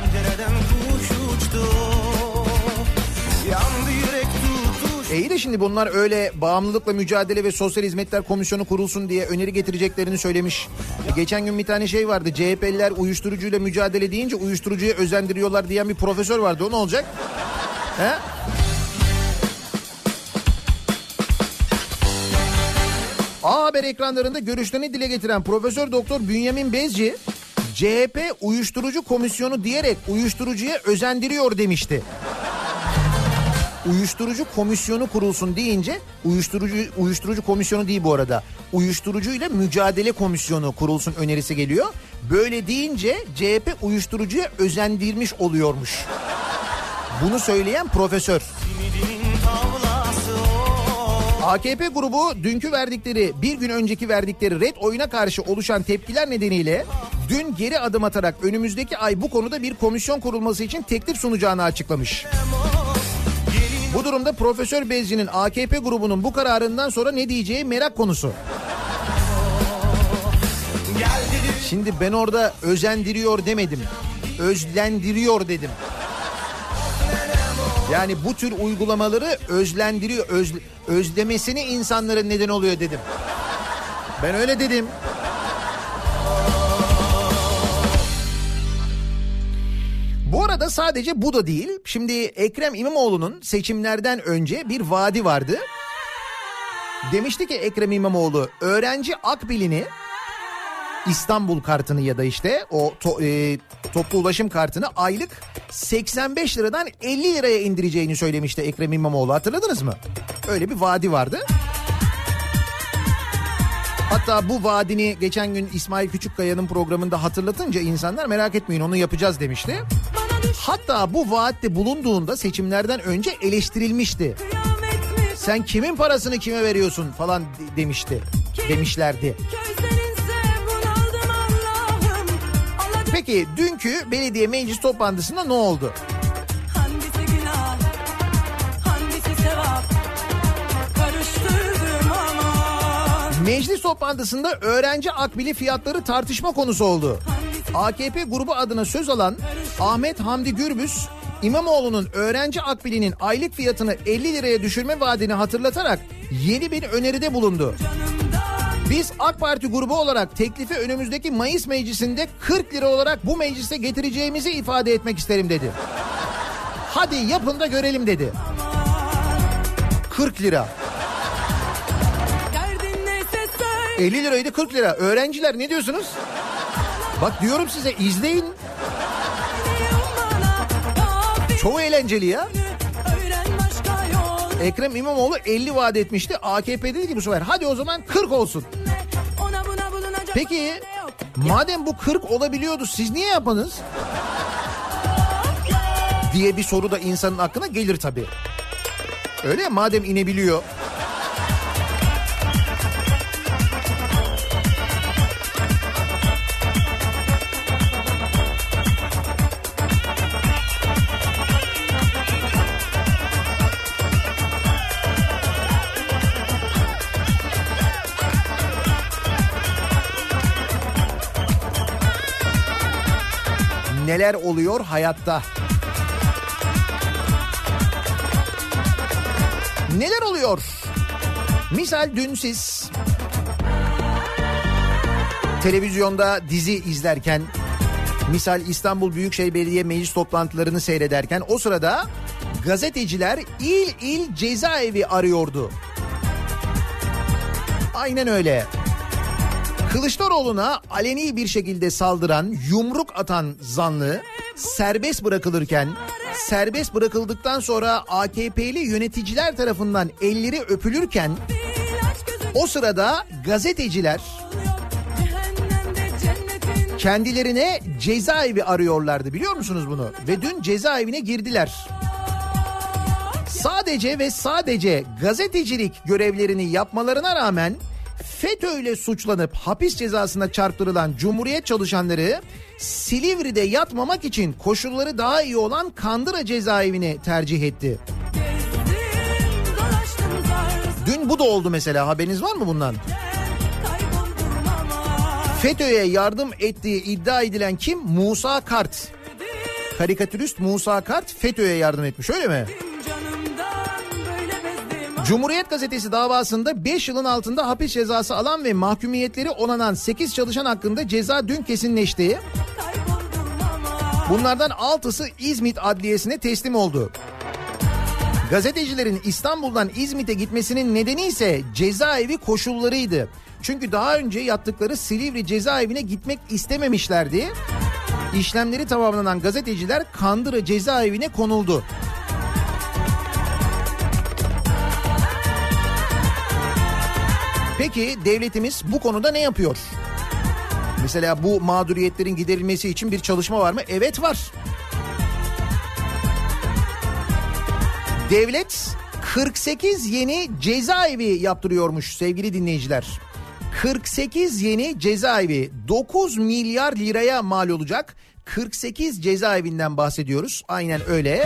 F: Tutuştu
B: İyi de şimdi bunlar öyle bağımlılıkla mücadele ve sosyal hizmetler komisyonu kurulsun diye öneri getireceklerini söylemiş. E, geçen gün bir tane şey vardı. CHP'liler uyuşturucuyla mücadele deyince uyuşturucuya özendiriyorlar diyen bir profesör vardı. O ne olacak? He? A Haber ekranlarında görüşlerini dile getiren Profesör Doktor Bünyamin Bezci CHP uyuşturucu komisyonu diyerek uyuşturucuya özendiriyor demişti uyuşturucu komisyonu kurulsun deyince uyuşturucu uyuşturucu komisyonu değil bu arada. Uyuşturucu ile mücadele komisyonu kurulsun önerisi geliyor. Böyle deyince CHP uyuşturucuya özendirmiş oluyormuş. Bunu söyleyen profesör. AKP grubu dünkü verdikleri bir gün önceki verdikleri red oyuna karşı oluşan tepkiler nedeniyle dün geri adım atarak önümüzdeki ay bu konuda bir komisyon kurulması için teklif sunacağını açıklamış. Bu durumda Profesör Bezci'nin AKP grubunun bu kararından sonra ne diyeceği merak konusu. Şimdi ben orada özendiriyor demedim. Özlendiriyor dedim. Yani bu tür uygulamaları özlendiriyor, öz, özlemesini insanların neden oluyor dedim. Ben öyle dedim. Bu arada sadece bu da değil. Şimdi Ekrem İmamoğlu'nun seçimlerden önce bir vaadi vardı. Demişti ki Ekrem İmamoğlu öğrenci akbilini İstanbul kartını ya da işte o to, e, toplu ulaşım kartını aylık 85 liradan 50 liraya indireceğini söylemişti Ekrem İmamoğlu hatırladınız mı? Öyle bir vaadi vardı. Hatta bu vaadini geçen gün İsmail Küçükkaya'nın programında hatırlatınca insanlar merak etmeyin onu yapacağız demişti. Hatta bu vaatte bulunduğunda seçimlerden önce eleştirilmişti. Sen kimin parasını kime veriyorsun falan de- demişti. Demişlerdi. Peki dünkü belediye meclis toplantısında ne oldu? Meclis toplantısında öğrenci akbili fiyatları tartışma konusu oldu. AKP grubu adına söz alan Ahmet Hamdi Gürbüz, İmamoğlu'nun öğrenci akbilinin aylık fiyatını 50 liraya düşürme vaadini hatırlatarak yeni bir öneride bulundu. Biz AK Parti grubu olarak teklifi önümüzdeki Mayıs meclisinde 40 lira olarak bu meclise getireceğimizi ifade etmek isterim dedi. Hadi yapın da görelim dedi. 40 lira. 50 liraydı 40 lira. Öğrenciler ne diyorsunuz? Bak diyorum size izleyin. Çok eğlenceli ya. Ekrem İmamoğlu 50 vaat etmişti. AKP dedi ki bu sefer hadi o zaman 40 olsun. Peki madem bu 40 olabiliyordu siz niye yapmanız? Diye bir soru da insanın aklına gelir tabii. Öyle ya madem inebiliyor. Neler oluyor hayatta? Neler oluyor? Misal dün siz televizyonda dizi izlerken misal İstanbul Büyükşehir Belediye Meclis toplantılarını seyrederken o sırada gazeteciler il il cezaevi arıyordu. Aynen öyle. Kılıçdaroğlu'na aleni bir şekilde saldıran, yumruk atan zanlı serbest bırakılırken, serbest bırakıldıktan sonra AKP'li yöneticiler tarafından elleri öpülürken o sırada gazeteciler kendilerine cezaevi arıyorlardı biliyor musunuz bunu? Ve dün cezaevine girdiler. Sadece ve sadece gazetecilik görevlerini yapmalarına rağmen FETÖ ile suçlanıp hapis cezasına çarptırılan Cumhuriyet çalışanları Silivri'de yatmamak için koşulları daha iyi olan Kandıra cezaevini tercih etti. Dün bu da oldu mesela haberiniz var mı bundan? FETÖ'ye yardım ettiği iddia edilen kim? Musa Kart. Karikatürist Musa Kart FETÖ'ye yardım etmiş öyle mi? Cumhuriyet Gazetesi davasında 5 yılın altında hapis cezası alan ve mahkumiyetleri onanan 8 çalışan hakkında ceza dün kesinleşti. Bunlardan 6'sı İzmit Adliyesi'ne teslim oldu. Gazetecilerin İstanbul'dan İzmit'e gitmesinin nedeni ise cezaevi koşullarıydı. Çünkü daha önce yattıkları Silivri cezaevine gitmek istememişlerdi. İşlemleri tamamlanan gazeteciler Kandıra cezaevine konuldu. Peki devletimiz bu konuda ne yapıyor? Mesela bu mağduriyetlerin giderilmesi için bir çalışma var mı? Evet var. Devlet 48 yeni cezaevi yaptırıyormuş sevgili dinleyiciler. 48 yeni cezaevi 9 milyar liraya mal olacak. 48 cezaevinden bahsediyoruz. Aynen öyle.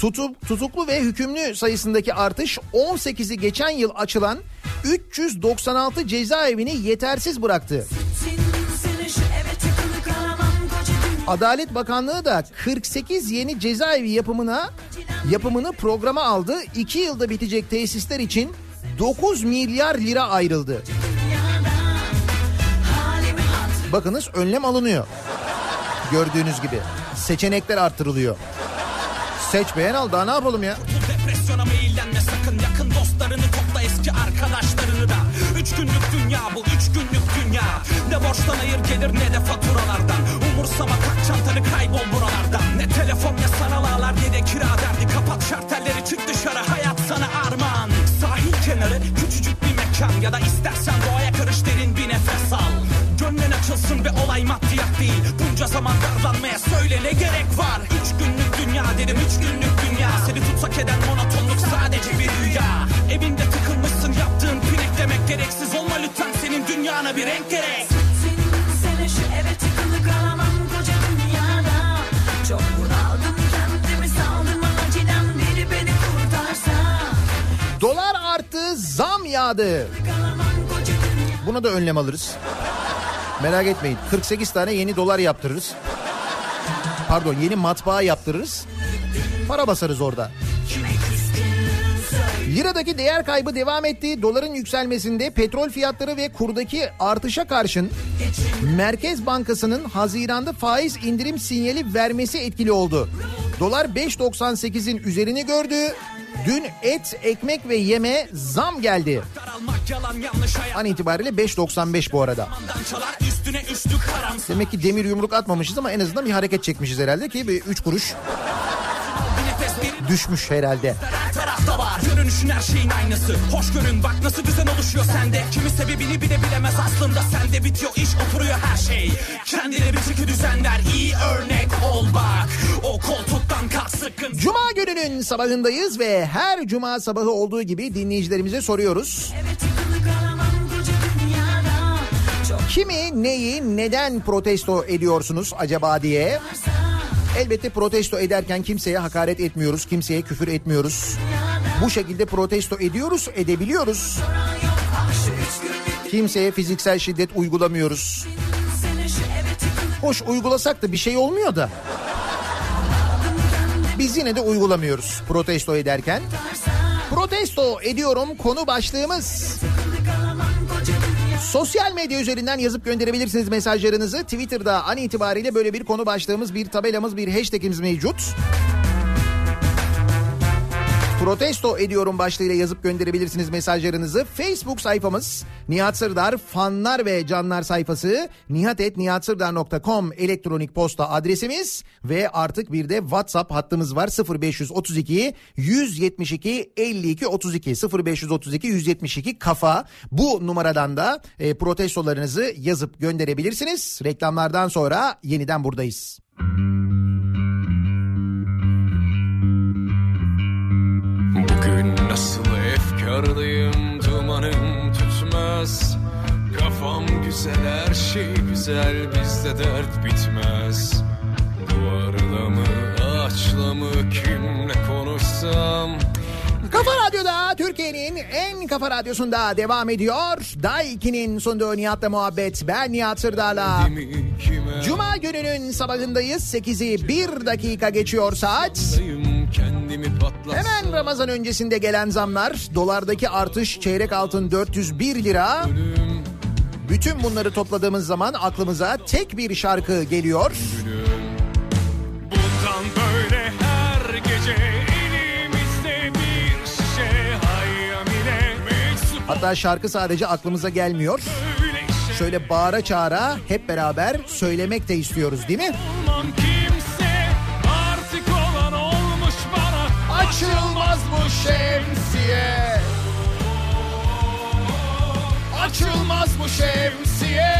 B: Tutup, tutuklu ve hükümlü sayısındaki artış 18'i geçen yıl açılan 396 cezaevini yetersiz bıraktı. Adalet Bakanlığı da 48 yeni cezaevi yapımına yapımını programa aldı. 2 yılda bitecek tesisler için 9 milyar lira ayrıldı. Bakınız önlem alınıyor. Gördüğünüz gibi seçenekler artırılıyor. Seç beğen al daha ne yapalım ya?
G: Depresyona meyillenme eski arkadaşlarını da Üç günlük dünya bu üç günlük dünya. Ne borçtan hayır gelir ne de faturalardan. Umursama tak çantanı kaybol buralardan. Ne telefon ne sanal ağlar ne de kira derdi. Kapat şartelleri çık dışarı hayat sana armağan. Sahil kenarı küçücük bir mekan. Ya da istersen doğaya karış derin bir nefes al. Gönlün açılsın ve olay maddiyat değil. Bunca zaman darlanmaya söyle ne gerek var? Üç günlük dünya dedim üç günlük dünya. Seni tutsak eden monotonluk sadece bir rüya. Evinde lütfen senin dünyana bir renk gerek
A: seni şu eve tıkılı kalamam koca dünyada Çok bunaldım kendimi saldım acilen biri beni kurtarsa
B: Dolar arttı zam yağdı. Buna da önlem alırız. Merak etmeyin 48 tane yeni dolar yaptırırız. Pardon yeni matbaa yaptırırız. Para basarız orada. Liradaki değer kaybı devam etti. Doların yükselmesinde petrol fiyatları ve kurdaki artışa karşın Merkez Bankası'nın Haziran'da faiz indirim sinyali vermesi etkili oldu. Dolar 5.98'in üzerini gördü. Dün et, ekmek ve yeme zam geldi. An itibariyle 5.95 bu arada. Demek ki demir yumruk atmamışız ama en azından bir hareket çekmişiz herhalde ki bir 3 kuruş düşmüş herhalde.
G: her tarafta var. Görünüşün her şeyin aynısı. Hoş görün bak nasıl düzen oluşuyor sende. Kimi sebebini bile bilemez aslında. Sende bitiyor iş oturuyor her şey. Kendine bir çeki düzenler iyi örnek ol bak. O koltuktan kalk sıkın.
B: Cuma gününün sabahındayız ve her cuma sabahı olduğu gibi dinleyicilerimize soruyoruz.
A: eve tıkılı kalamam koca dünyada. Çok
B: Kimi, neyi, neden protesto ediyorsunuz acaba diye. Elbette protesto ederken kimseye hakaret etmiyoruz, kimseye küfür etmiyoruz. Bu şekilde protesto ediyoruz, edebiliyoruz. Kimseye fiziksel şiddet uygulamıyoruz. hoş uygulasak da bir şey olmuyor da. Biz yine de uygulamıyoruz protesto ederken. Protesto ediyorum konu başlığımız. Sosyal medya üzerinden yazıp gönderebilirsiniz mesajlarınızı. Twitter'da an itibariyle böyle bir konu başlığımız, bir tabelamız, bir hashtagimiz mevcut. Protesto ediyorum başlığıyla yazıp gönderebilirsiniz mesajlarınızı. Facebook sayfamız Nihat Sırdar fanlar ve canlar sayfası nihatetnihatsırdar.com elektronik posta adresimiz ve artık bir de WhatsApp hattımız var 0532 172 52 32 0532 172 kafa bu numaradan da e, protestolarınızı yazıp gönderebilirsiniz. Reklamlardan sonra yeniden buradayız.
H: Bugün efkarlıyım dumanım tutmaz Kafam güzel her şey güzel bizde dert bitmez Duvarla mı ağaçla mı kimle konuşsam
B: Kafa Radyo'da Türkiye'nin en kafa radyosunda devam ediyor. Day 2'nin sunduğu Nihat'la muhabbet. Ben Nihat Sırdar'la. Cuma gününün sabahındayız. 8'i 1 dakika geçiyor saat.
H: Dayım kendimi patlatsam
B: Hemen Ramazan öncesinde gelen zamlar. Dolardaki artış çeyrek altın 401 lira. Bütün bunları topladığımız zaman aklımıza tek bir şarkı geliyor.
H: Bundan böyle her gece
B: Hatta şarkı sadece aklımıza gelmiyor. Şöyle bağıra çağıra hep beraber söylemek de istiyoruz değil mi?
H: olmam
B: Açılmaz bu şemsiye. Açılmaz bu şemsiye.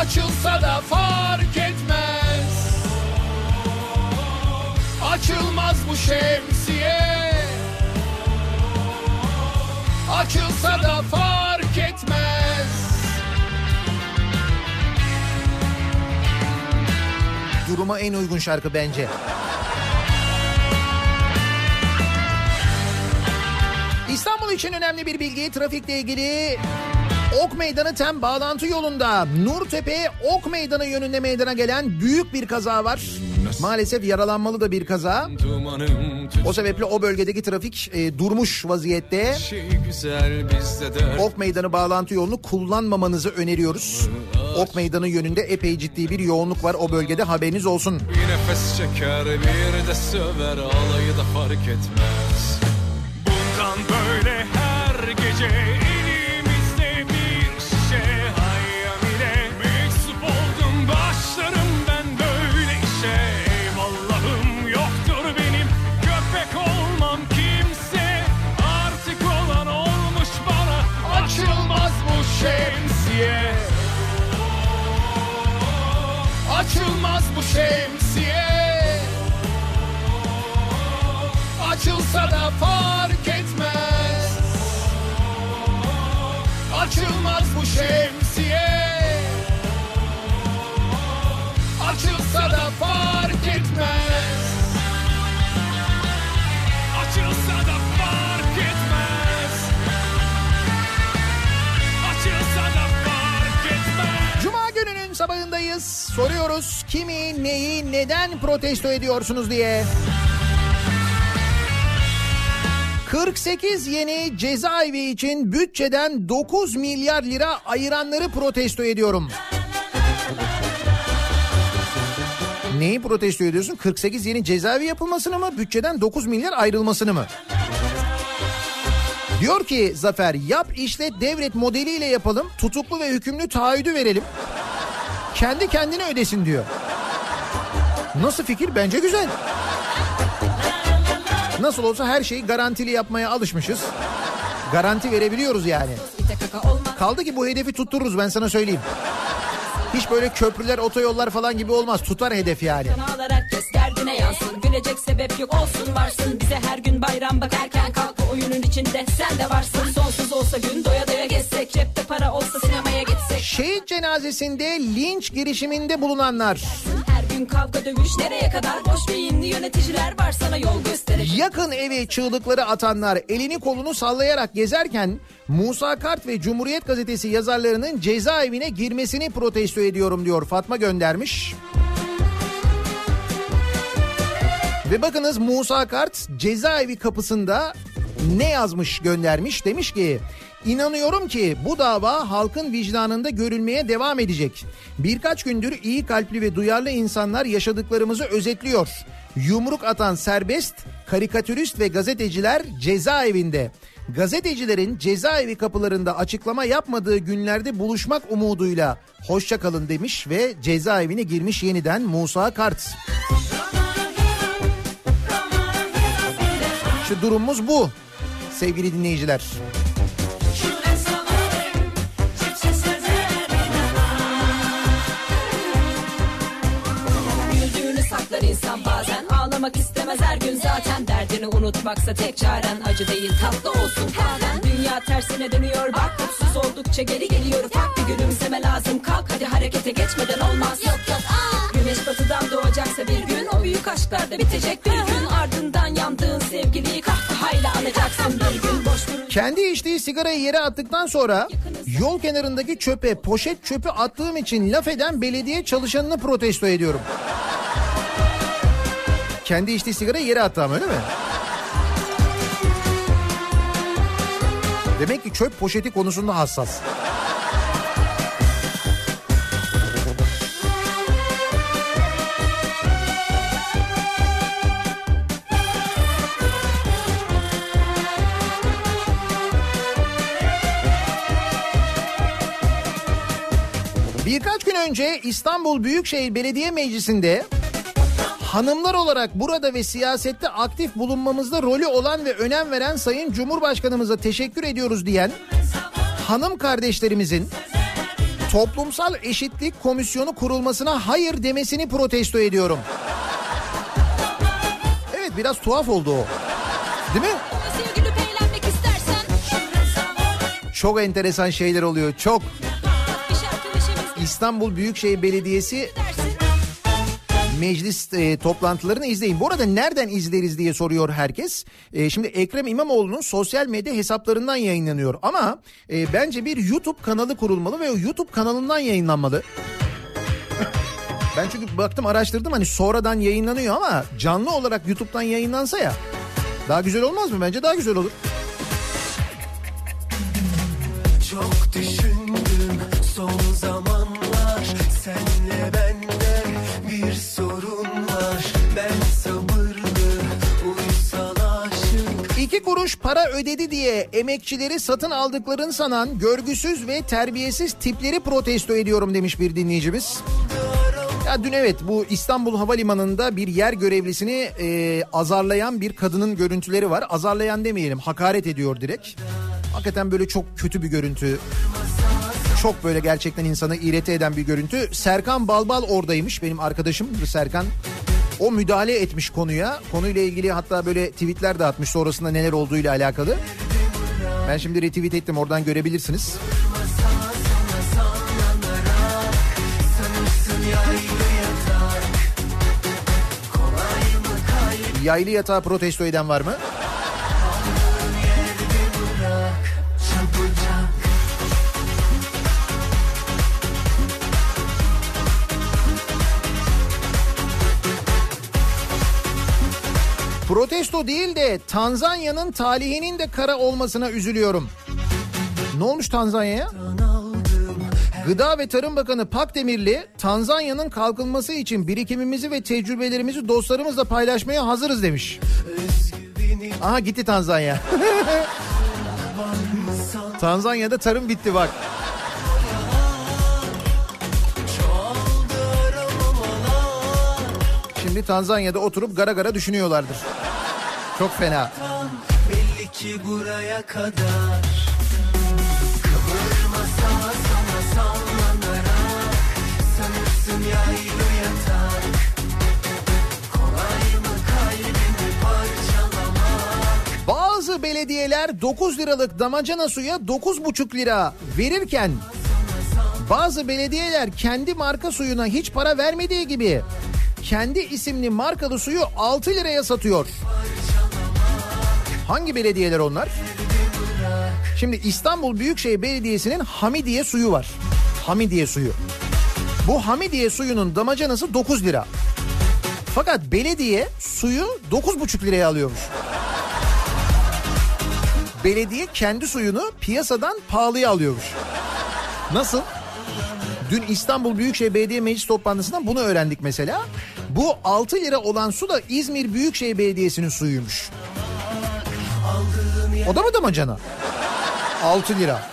B: Açılsa da fark etmez. Açılmaz bu şemsiye. Açılsa da fark etmez. Duruma en uygun şarkı bence. İstanbul için önemli bir bilgi trafikle ilgili Ok Meydanı Tem bağlantı yolunda Nurtepe Ok Meydanı yönünde meydana gelen büyük bir kaza var. Maalesef yaralanmalı da bir kaza. O sebeple o bölgedeki trafik e, durmuş vaziyette.
H: şey
B: Ok Meydanı bağlantı yolunu kullanmamanızı öneriyoruz. Ok Meydanı yönünde epey ciddi bir yoğunluk var o bölgede haberiniz olsun.
H: Bir nefes çeker bir de söver alayı da fark etmez
B: şemsiye. Açılmaz bu şemsiye. Açılsa da fark şemsiye Açılsa da fark etmez Cuma gününün sabahındayız. Soruyoruz kimi, neyi, neden protesto ediyorsunuz diye. 48 yeni cezaevi için bütçeden 9 milyar lira ayıranları protesto ediyorum. Neyi protesto ediyorsun? 48 yeni cezaevi yapılmasını mı? Bütçeden 9 milyar ayrılmasını mı? Diyor ki Zafer yap işlet devret modeliyle yapalım. Tutuklu ve hükümlü taahhüdü verelim. Kendi kendine ödesin diyor. Nasıl fikir? Bence güzel. Nasıl olsa her şeyi garantili yapmaya alışmışız. Garanti verebiliyoruz yani. Kaldı ki bu hedefi tuttururuz ben sana söyleyeyim. Hiç böyle köprüler, otoyollar falan gibi olmaz. Tutar hedef yani.
I: Derdine yansın Gülecek sebep yok olsun varsın Bize her gün bayram bak erken kalk bu oyunun içinde Sen de varsın sonsuz olsa gün doya doya gezsek Cepte para olsa sinemaya gitsek
B: Şehit cenazesinde linç girişiminde bulunanlar.
I: Her gün kavga dövüş nereye kadar boş beyinli yöneticiler var sana yol gösterecek.
B: Yakın evi çığlıkları atanlar elini kolunu sallayarak gezerken Musa Kart ve Cumhuriyet Gazetesi yazarlarının cezaevine girmesini protesto ediyorum diyor Fatma göndermiş. Ve bakınız Musa Kart cezaevi kapısında ne yazmış göndermiş demiş ki İnanıyorum ki bu dava halkın vicdanında görülmeye devam edecek. Birkaç gündür iyi kalpli ve duyarlı insanlar yaşadıklarımızı özetliyor. Yumruk atan serbest, karikatürist ve gazeteciler cezaevinde. Gazetecilerin cezaevi kapılarında açıklama yapmadığı günlerde buluşmak umuduyla hoşça kalın demiş ve cezaevine girmiş yeniden Musa Kart. İşte durumumuz bu sevgili dinleyiciler.
I: Saklar insan bazen Ağlamak istemez. Her gün zaten Derdini unutmaksa tek çaren Acı değil tatlı olsun. Halen Dünya tersine dönüyor bak Mutsuz oldukça geri geliyor. Ufak bir gülümseme lazım. Kalk hadi harekete geçmeden olmaz. Yok yok Güneş batıdan doğacaksa bir gün O büyük aşklar da bitecek. Bir gün Ardından yandığın sevgiliyi kahkahayla anacaksın. Bir gün Boş durun
B: Kendi içtiği sigarayı yere attıktan sonra yol kenarındaki çöpe poşet çöpü attığım için laf eden belediye çalışanını protesto ediyorum. Kendi içtiği sigarayı yere attı ama öyle mi? Demek ki çöp poşeti konusunda hassas. Birkaç gün önce İstanbul Büyükşehir Belediye Meclisi'nde hanımlar olarak burada ve siyasette aktif bulunmamızda rolü olan ve önem veren Sayın Cumhurbaşkanımıza teşekkür ediyoruz diyen hanım kardeşlerimizin Toplumsal Eşitlik Komisyonu kurulmasına hayır demesini protesto ediyorum. Evet biraz tuhaf oldu o. Değil mi? Çok enteresan şeyler oluyor. Çok. İstanbul Büyükşehir Belediyesi meclis e, toplantılarını izleyin. Bu arada nereden izleriz diye soruyor herkes. E, şimdi Ekrem İmamoğlu'nun sosyal medya hesaplarından yayınlanıyor. Ama e, bence bir YouTube kanalı kurulmalı ve o YouTube kanalından yayınlanmalı. Ben çünkü baktım araştırdım hani sonradan yayınlanıyor ama canlı olarak YouTube'dan yayınlansa ya daha güzel olmaz mı? Bence daha güzel olur.
F: Çok düşündüm son zamanlar
B: kuruş para ödedi diye emekçileri satın aldıklarını sanan görgüsüz ve terbiyesiz tipleri protesto ediyorum demiş bir dinleyicimiz. Ya dün evet bu İstanbul Havalimanı'nda bir yer görevlisini e, azarlayan bir kadının görüntüleri var. Azarlayan demeyelim hakaret ediyor direkt. Hakikaten böyle çok kötü bir görüntü. Çok böyle gerçekten insanı irite eden bir görüntü. Serkan Balbal oradaymış benim arkadaşım Serkan. O müdahale etmiş konuya. Konuyla ilgili hatta böyle tweetler de atmış sonrasında neler olduğuyla alakalı. Ben şimdi retweet ettim oradan görebilirsiniz. Yaylı yatağı protesto eden var mı? Protesto değil de Tanzanya'nın talihinin de kara olmasına üzülüyorum. Ne olmuş Tanzanya'ya? Gıda ve Tarım Bakanı Pakdemirli, Tanzanya'nın kalkınması için birikimimizi ve tecrübelerimizi dostlarımızla paylaşmaya hazırız demiş. Aha gitti Tanzanya. (laughs) Tanzanya'da tarım bitti bak. Şimdi Tanzanya'da oturup gara gara düşünüyorlardır. Çok fena.
F: Belli ki buraya kadar Kıvırma sağa sana sallanarak Sanırsın yaylı yatak Kolay mı kalbimi parçalamak
B: Bazı belediyeler 9 liralık damacana suya 9,5 lira verirken Bazı belediyeler kendi marka suyuna hiç para vermediği gibi kendi isimli markalı suyu 6 liraya satıyor. Hangi belediyeler onlar? Şimdi İstanbul Büyükşehir Belediyesi'nin Hamidiye suyu var. Hamidiye suyu. Bu Hamidiye suyunun damacanası 9 lira. Fakat belediye suyu 9,5 liraya alıyormuş. Belediye kendi suyunu piyasadan pahalıya alıyormuş. Nasıl? Dün İstanbul Büyükşehir Belediye Meclis toplantısından bunu öğrendik mesela. Bu 6 lira olan su da İzmir Büyükşehir Belediyesi'nin suyuymuş. O da mı damacana? 6 lira.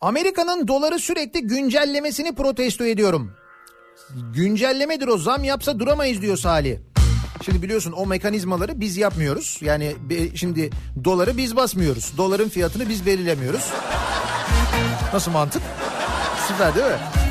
B: Amerika'nın doları sürekli güncellemesini protesto ediyorum. Güncellemedir o zam yapsa duramayız diyor Salih. Şimdi biliyorsun o mekanizmaları biz yapmıyoruz. Yani şimdi doları biz basmıyoruz. Doların fiyatını biz belirlemiyoruz. Nasıl mantık? Süper değil mi?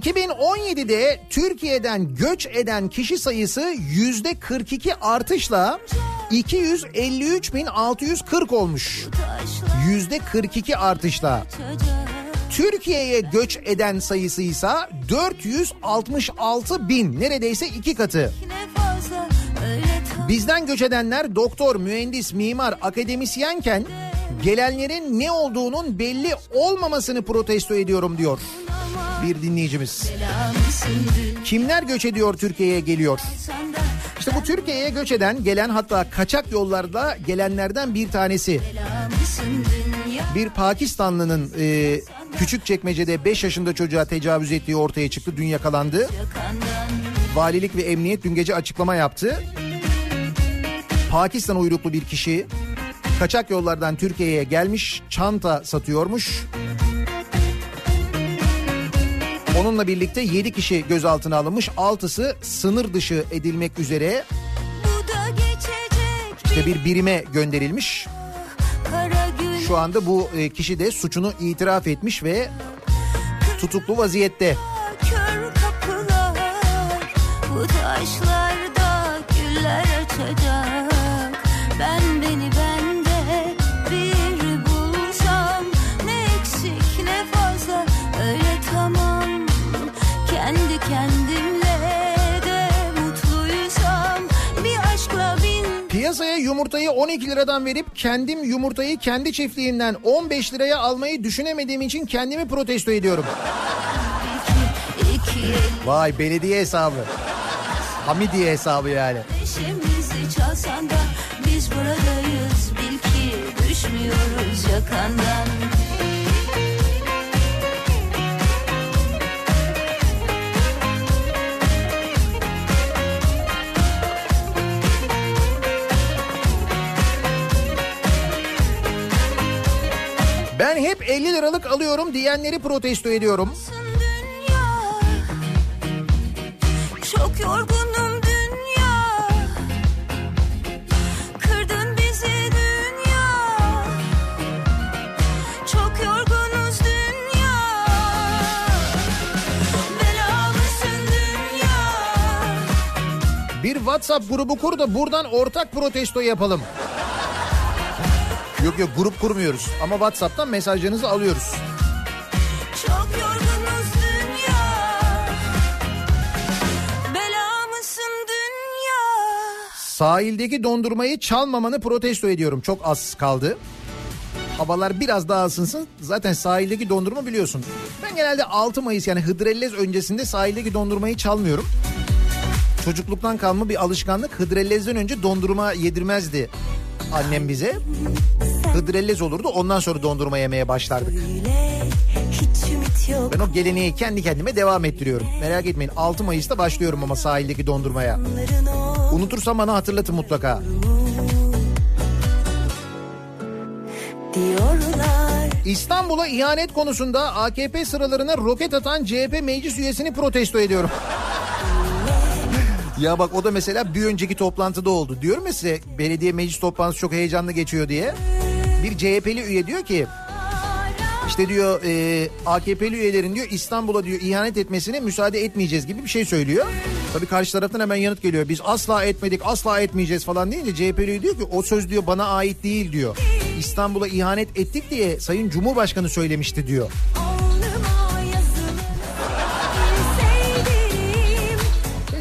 B: 2017'de Türkiye'den göç eden kişi sayısı yüzde 42 artışla 253.640 olmuş. Yüzde 42 artışla. Türkiye'ye göç eden sayısı ise 466 bin neredeyse iki katı. Bizden göç edenler doktor, mühendis, mimar, akademisyenken gelenlerin ne olduğunun belli olmamasını protesto ediyorum diyor bir dinleyicimiz. Kimler göç ediyor Türkiye'ye geliyor? İşte bu Türkiye'ye göç eden, gelen hatta kaçak yollarda gelenlerden bir tanesi. Bir Pakistanlının e, küçük çekmecede 5 yaşında çocuğa tecavüz ettiği ortaya çıktı. Dün yakalandı. Valilik ve emniyet dün gece açıklama yaptı. Pakistan uyruklu bir kişi kaçak yollardan Türkiye'ye gelmiş, çanta satıyormuş. Onunla birlikte 7 kişi gözaltına alınmış. 6'sı sınır dışı edilmek üzere işte bir birime gönderilmiş. Şu anda bu e, kişi de suçunu itiraf etmiş ve tutuklu vaziyette.
A: kör kapılar Bu taşlarda güller açacak
B: Piyasaya yumurtayı 12 liradan verip kendim yumurtayı kendi çiftliğinden 15 liraya almayı düşünemediğim için kendimi protesto ediyorum. Vay belediye hesabı. Hamidiye hesabı yani.
A: Neşemizi çalsan da biz buradayız bil ki düşmüyoruz yakandan.
B: Hep 50 liralık alıyorum diyenleri protesto ediyorum.
A: Dünya. Çok yorgunum dünya. Kırdın bizi dünya. Çok yorgunuz dünya. Belamısın dünya.
B: Bir WhatsApp grubu kur da buradan ortak protesto yapalım. Yok yok grup kurmuyoruz ama WhatsApp'tan mesajlarınızı alıyoruz.
A: Çok yorgunuz dünya Bela mısın dünya
B: Sahildeki dondurmayı çalmamanı protesto ediyorum. Çok az kaldı. Havalar biraz daha ısınsın. Zaten sahildeki dondurma biliyorsun. Ben genelde 6 Mayıs yani Hıdrellez öncesinde sahildeki dondurmayı çalmıyorum. Çocukluktan kalma bir alışkanlık. Hıdrellez'den önce dondurma yedirmezdi annem bize. Hıdrellez olurdu ondan sonra dondurma yemeye başlardık. Ben o geleneği kendi kendime devam ettiriyorum. Merak etmeyin 6 Mayıs'ta başlıyorum ama sahildeki dondurmaya. Unutursam bana hatırlatın mutlaka. İstanbul'a ihanet konusunda AKP sıralarına roket atan CHP meclis üyesini protesto ediyorum. Ya bak o da mesela bir önceki toplantıda oldu. Diyorum ya size belediye meclis toplantısı çok heyecanlı geçiyor diye. Bir CHP'li üye diyor ki işte diyor e, AKP'li üyelerin diyor İstanbul'a diyor ihanet etmesine müsaade etmeyeceğiz gibi bir şey söylüyor. Tabii karşı taraftan hemen yanıt geliyor. Biz asla etmedik asla etmeyeceğiz falan deyince CHP'li diyor ki o söz diyor bana ait değil diyor. İstanbul'a ihanet ettik diye Sayın Cumhurbaşkanı söylemişti diyor.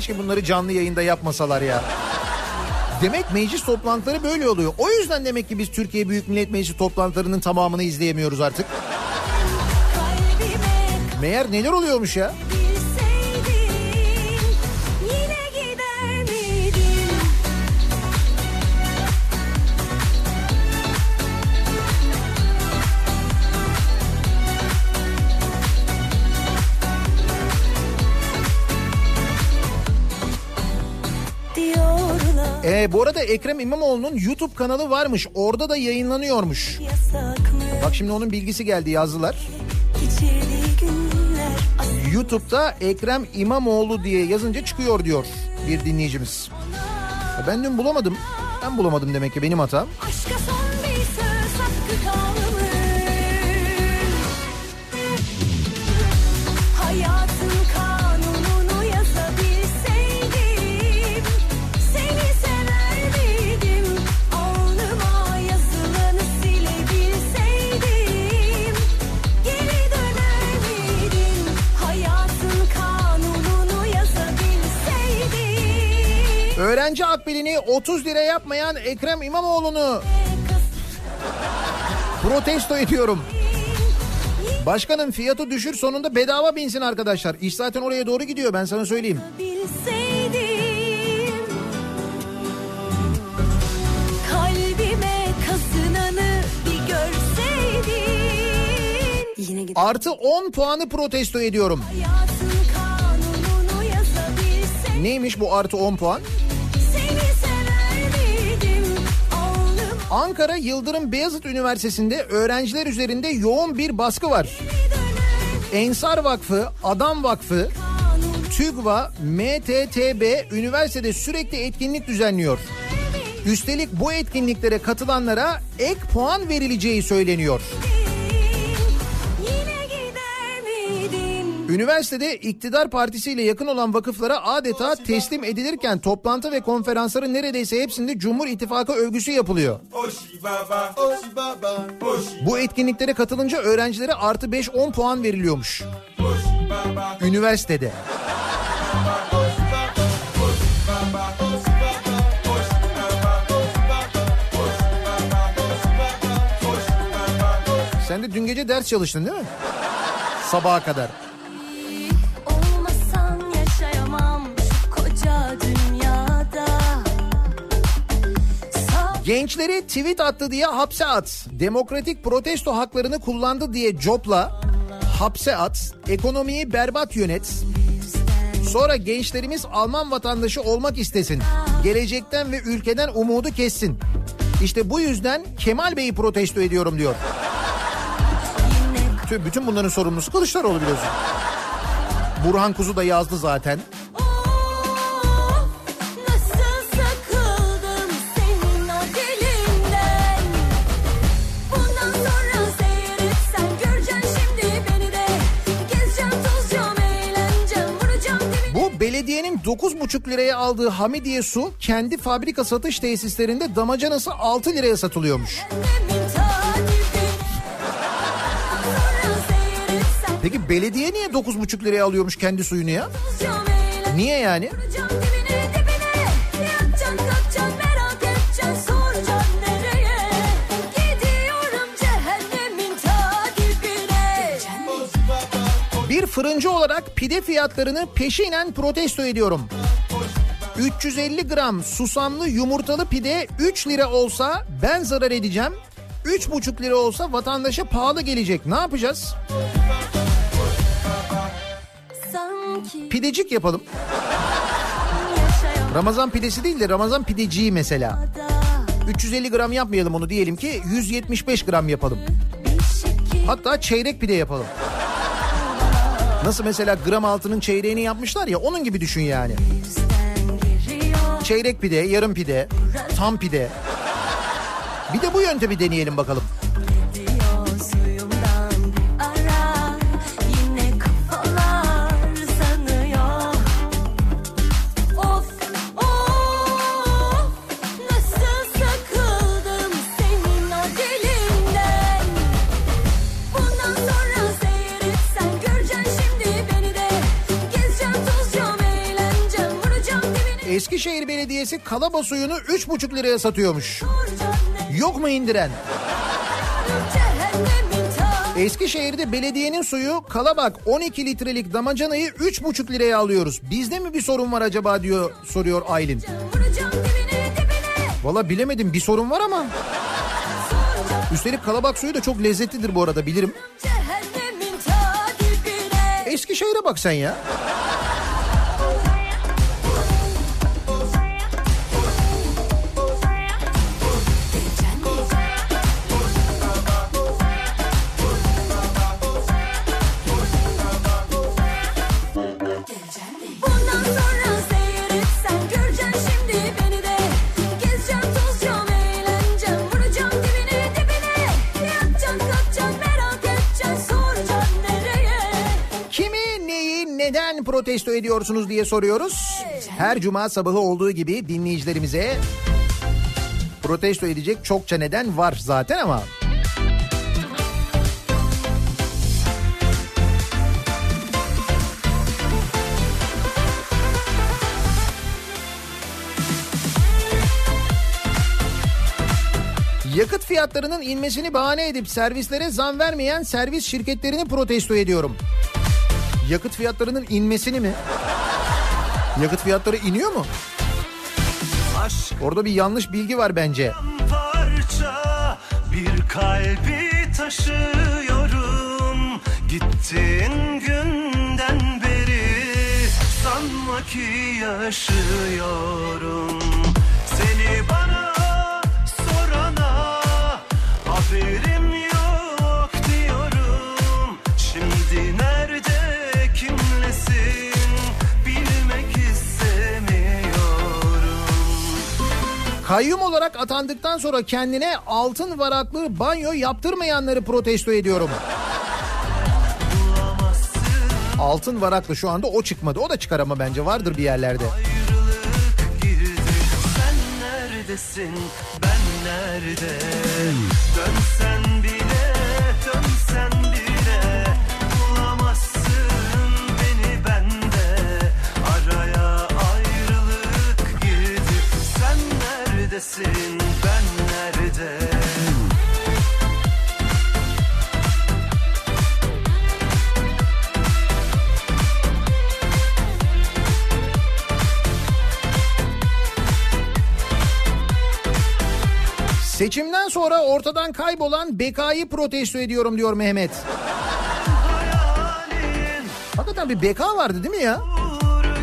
B: Keşke bunları canlı yayında yapmasalar ya. Demek meclis toplantıları böyle oluyor. O yüzden demek ki biz Türkiye Büyük Millet Meclisi toplantılarının tamamını izleyemiyoruz artık. Meğer neler oluyormuş ya? Ee, bu arada Ekrem İmamoğlu'nun YouTube kanalı varmış. Orada da yayınlanıyormuş. Bak şimdi onun bilgisi geldi yazdılar. YouTube'da Ekrem İmamoğlu diye yazınca çıkıyor diyor bir dinleyicimiz. Ben dün bulamadım. Ben bulamadım demek ki benim hatam.
J: Aşka
B: Öğrenci akbilini 30 lira yapmayan Ekrem İmamoğlu'nu protesto ediyorum. Başkanım fiyatı düşür sonunda bedava binsin arkadaşlar. İş zaten oraya doğru gidiyor ben sana söyleyeyim. Artı 10 puanı protesto ediyorum. Neymiş bu artı 10 puan? Ankara Yıldırım Beyazıt Üniversitesi'nde öğrenciler üzerinde yoğun bir baskı var. Ensar Vakfı, Adam Vakfı, TÜGVA, MTTB üniversitede sürekli etkinlik düzenliyor. Üstelik bu etkinliklere katılanlara ek puan verileceği söyleniyor.
J: Yine
B: Üniversitede iktidar partisiyle yakın olan vakıflara adeta teslim edilirken toplantı ve konferansların neredeyse hepsinde Cumhur İttifakı övgüsü yapılıyor. Bu etkinliklere katılınca öğrencilere artı 5-10 puan veriliyormuş. Üniversitede. Sen de dün gece ders çalıştın değil mi? Sabaha kadar. Gençleri tweet attı diye hapse at. Demokratik protesto haklarını kullandı diye copla. Hapse at. Ekonomiyi berbat yönet. Sonra gençlerimiz Alman vatandaşı olmak istesin. Gelecekten ve ülkeden umudu kessin. İşte bu yüzden Kemal Bey'i protesto ediyorum diyor. Bütün bunların sorumlusu Kılıçdaroğlu biliyorsun. Burhan Kuzu da yazdı zaten. Belediyenin 9,5 liraya aldığı Hamidiye su kendi fabrika satış tesislerinde damacanası 6 liraya satılıyormuş. Peki belediye niye 9,5 liraya alıyormuş kendi suyunu ya? Niye yani? Bir fırıncı olarak pide fiyatlarını peşinen protesto ediyorum. 350 gram susamlı yumurtalı pide 3 lira olsa ben zarar edeceğim. 3,5 lira olsa vatandaşa pahalı gelecek. Ne yapacağız?
J: Sanki
B: Pidecik yapalım. Ramazan pidesi değil de Ramazan pideciği mesela.
J: da
B: 350 gram yapmayalım onu diyelim ki 175 gram yapalım. Hatta çeyrek pide yapalım. Nasıl mesela gram altının çeyreğini yapmışlar ya onun gibi düşün yani. Çeyrek pide, yarım pide, tam pide. Bir de bu yöntemi deneyelim bakalım. Eskişehir Belediyesi kalaba suyunu 3,5 liraya satıyormuş. Yok mu indiren? Eskişehir'de belediyenin suyu kalabak 12 litrelik damacanayı 3,5 liraya alıyoruz. Bizde mi bir sorun var acaba diyor soruyor Aylin. Valla bilemedim bir sorun var ama. Üstelik kalabak suyu da çok lezzetlidir bu arada bilirim. Eskişehir'e bak sen ya. Neden protesto ediyorsunuz diye soruyoruz. Her cuma sabahı olduğu gibi dinleyicilerimize protesto edecek çokça neden var zaten ama Yakıt fiyatlarının inmesini bahane edip servislere zam vermeyen servis şirketlerini protesto ediyorum. Yakıt fiyatlarının inmesini mi? Yakıt fiyatları iniyor mu?
K: Aşk
B: Orada bir yanlış bilgi var bence.
K: parça bir kalbi taşıyorum Gittiğin günden beri sanma ki yaşıyorum Seni bana
B: Kayyum olarak atandıktan sonra kendine altın varaklı banyo yaptırmayanları protesto ediyorum. Altın varaklı şu anda o çıkmadı. O da çıkar ama bence vardır bir yerlerde.
K: Sen neredesin ben nerede Dönsen neredesin ben nerede
B: Seçimden sonra ortadan kaybolan BK'yı protesto ediyorum diyor Mehmet. Hakikaten bir BK vardı değil mi ya?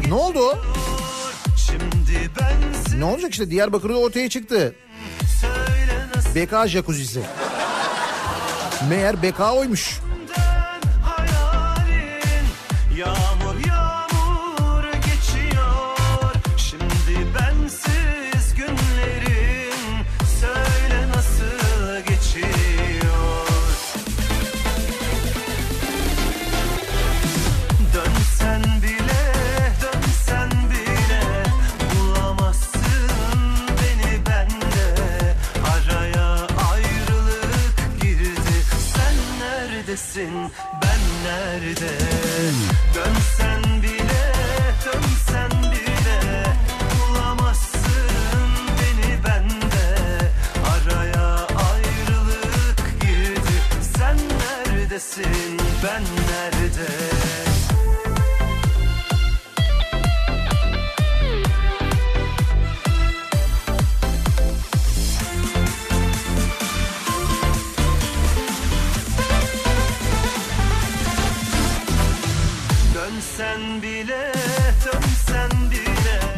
B: Ne oldu o? Ne olacak işte Diyarbakır'da ortaya çıktı.
K: söyle
B: BK jacuzzi'si. Meğer BK oymuş.
K: Neredesin ben nerede? Dönsen bile dönsen bile. Bulamazsın beni bende. Araya ayrılık girdi. Sen neredesin? Ben nerede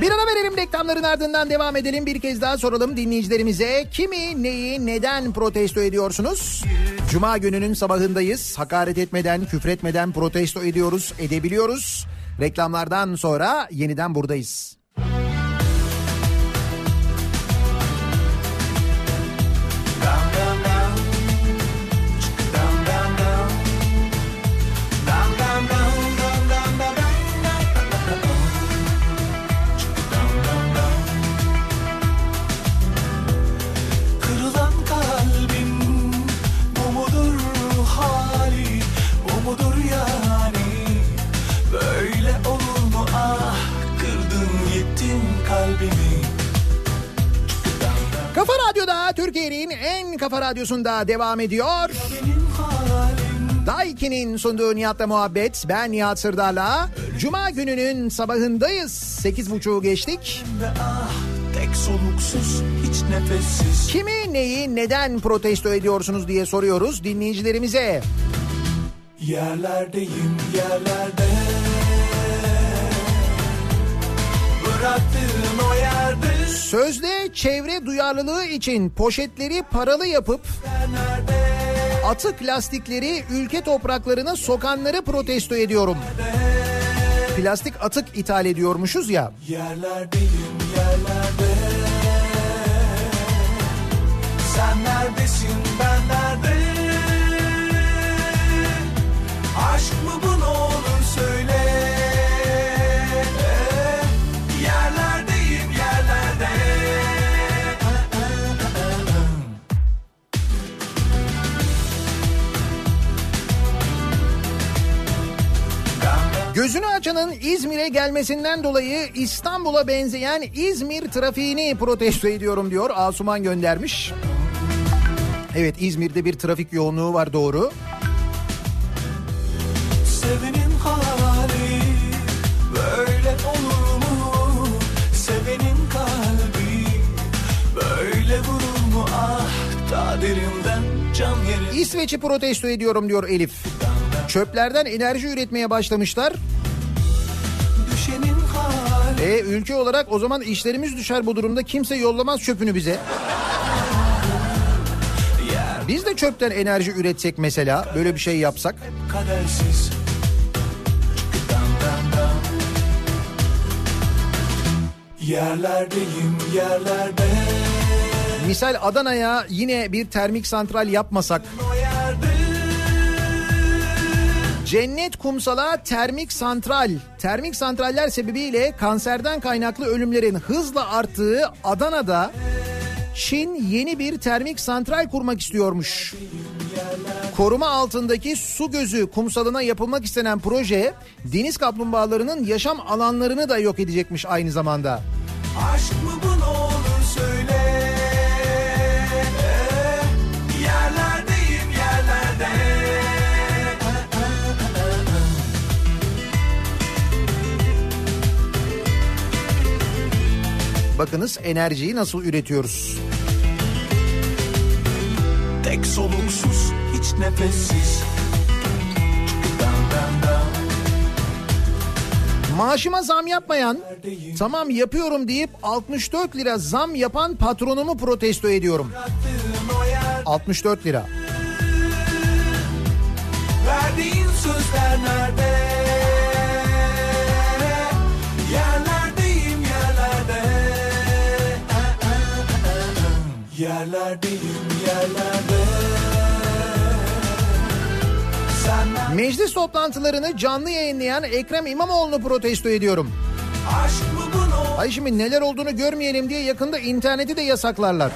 B: Bir ara verelim reklamların ardından devam edelim. Bir kez daha soralım dinleyicilerimize. Kimi, neyi, neden protesto ediyorsunuz? Cuma gününün sabahındayız. Hakaret etmeden, küfretmeden protesto ediyoruz, edebiliyoruz. Reklamlardan sonra yeniden buradayız. Radyo'da Türkiye'nin en kafa radyosunda devam ediyor. Daiki'nin sunduğu Nihat'la muhabbet. Ben Nihat Sırdar'la. Cuma gününün sabahındayız. 8.30'u geçtik.
L: ve ah tek soluksuz hiç nefessiz
B: Kimi, neyi, neden protesto ediyorsunuz diye soruyoruz dinleyicilerimize.
L: yerlerdeyim yerlerde bıraktığın o yerde
B: Sözde çevre duyarlılığı için poşetleri paralı yapıp atık lastikleri ülke topraklarına sokanları protesto ediyorum. Plastik atık ithal ediyormuşuz ya.
L: Yerlerdeyim yerlerde Sen neredesin ben
B: Gözünü açanın İzmir'e gelmesinden dolayı İstanbul'a benzeyen İzmir trafiğini protesto ediyorum diyor. Asuman göndermiş. Evet İzmir'de bir trafik yoğunluğu var doğru.
L: Sevenin hali böyle olur mu? Sevenin kalbi böyle vurur mu? Ah ta derimden can yeri
B: İsveç'i protesto ediyorum diyor Elif. Çöplerden enerji üretmeye başlamışlar. E ülke olarak o zaman işlerimiz düşer bu durumda. Kimse yollamaz çöpünü bize. Biz de çöpten enerji üretsek mesela böyle bir şey yapsak.
L: Yerlerdeyim yerlerde
B: Misal Adana'ya yine bir termik santral yapmasak. Cennet Kumsal'a termik santral. Termik santraller sebebiyle kanserden kaynaklı ölümlerin hızla arttığı Adana'da Çin yeni bir termik santral kurmak istiyormuş. Koruma altındaki su gözü kumsalına yapılmak istenen proje deniz kaplumbağalarının yaşam alanlarını da yok edecekmiş aynı zamanda.
L: Aşk mı bu
B: Bakınız enerjiyi nasıl üretiyoruz.
L: Tek soluksuz hiç nefessiz.
B: Maaşıma zam yapmayan, tamam yapıyorum deyip 64 lira zam yapan patronumu protesto ediyorum.
L: Bıraktığın o yer
B: 64 lira.
L: Verdiğin sözler nerede Yerlerdeyim yerlerde
B: Meclis toplantılarını canlı yayınlayan Ekrem İmamoğlu'nu protesto ediyorum. Ay şimdi neler olduğunu görmeyelim diye yakında interneti de yasaklarlar.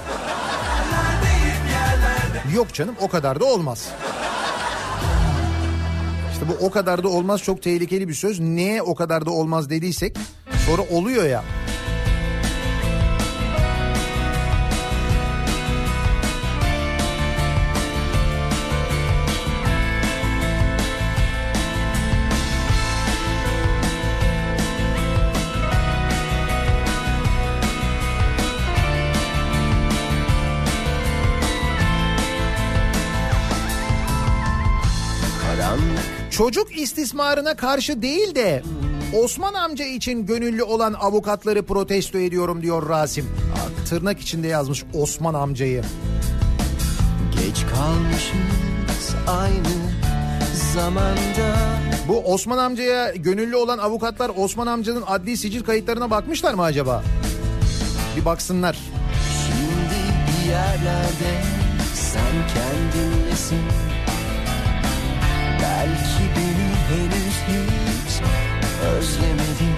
B: Yok canım o kadar da olmaz. İşte bu o kadar da olmaz çok tehlikeli bir söz. Neye o kadar da olmaz dediysek sonra oluyor ya. Çocuk istismarına karşı değil de Osman amca için gönüllü olan avukatları protesto ediyorum diyor Rasim. Tırnak içinde yazmış Osman amcayı.
F: Geç kalmışız aynı zamanda
B: Bu Osman amcaya gönüllü olan avukatlar Osman amcanın adli sicil kayıtlarına bakmışlar mı acaba? Bir baksınlar.
F: Şimdi bir yerlerde sen kendinlesin Belki beni henüz hiç özlemedin.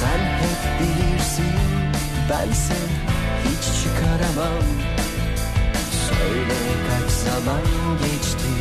F: Sen hep bilirsin bense hiç çıkaramam. Söyle kaç zaman geçti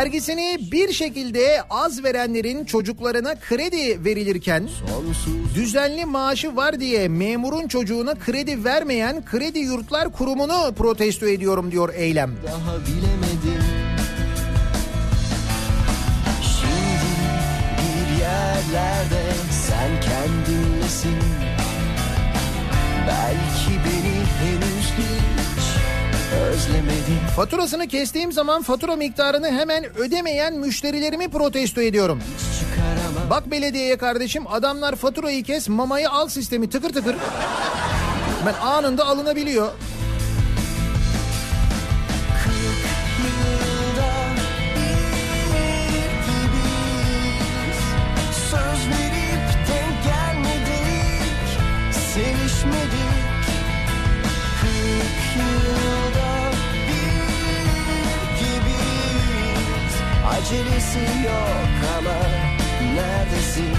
B: Vergisini bir şekilde az verenlerin çocuklarına kredi verilirken düzenli maaşı var diye memurun çocuğuna kredi vermeyen Kredi Yurtlar Kurumu'nu protesto ediyorum diyor Eylem.
F: daha bilemedim. Şimdi bir yerlerde sen kendinlesin Belki beni henüz özlemedin
B: Faturasını kestiğim zaman fatura miktarını hemen ödemeyen müşterilerimi protesto ediyorum. Bak belediyeye kardeşim adamlar faturayı kes mamayı al sistemi tıkır tıkır. Ben anında alınabiliyor.
F: Acelesi yok ama neredesin?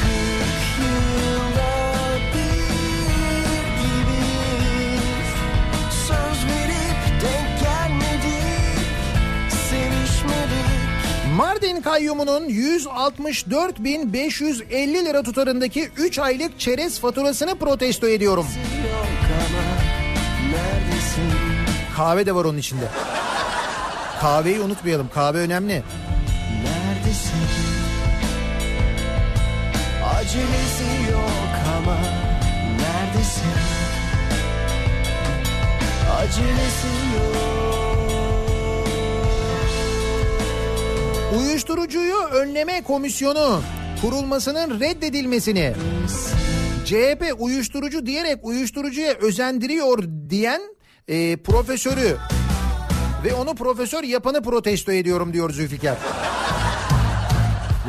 F: Kırk yılda bir gibiyiz Söz verip denk gelmedik Sevişmedik
B: Mardin kayyumunun 164.550 lira tutarındaki 3 aylık çerez faturasını protesto ediyorum.
F: Yok ama neredesin?
B: Kahve de var onun içinde. Kahveyi unutmayalım. Kahve önemli.
F: Neredesin? Acelesi yok ama neredesin? Acelesi yok.
B: Uyuşturucuyu önleme komisyonu kurulmasının reddedilmesini CHP uyuşturucu diyerek uyuşturucuya özendiriyor diyen e, profesörü ve onu profesör yapanı protesto ediyorum diyor Zülfikar.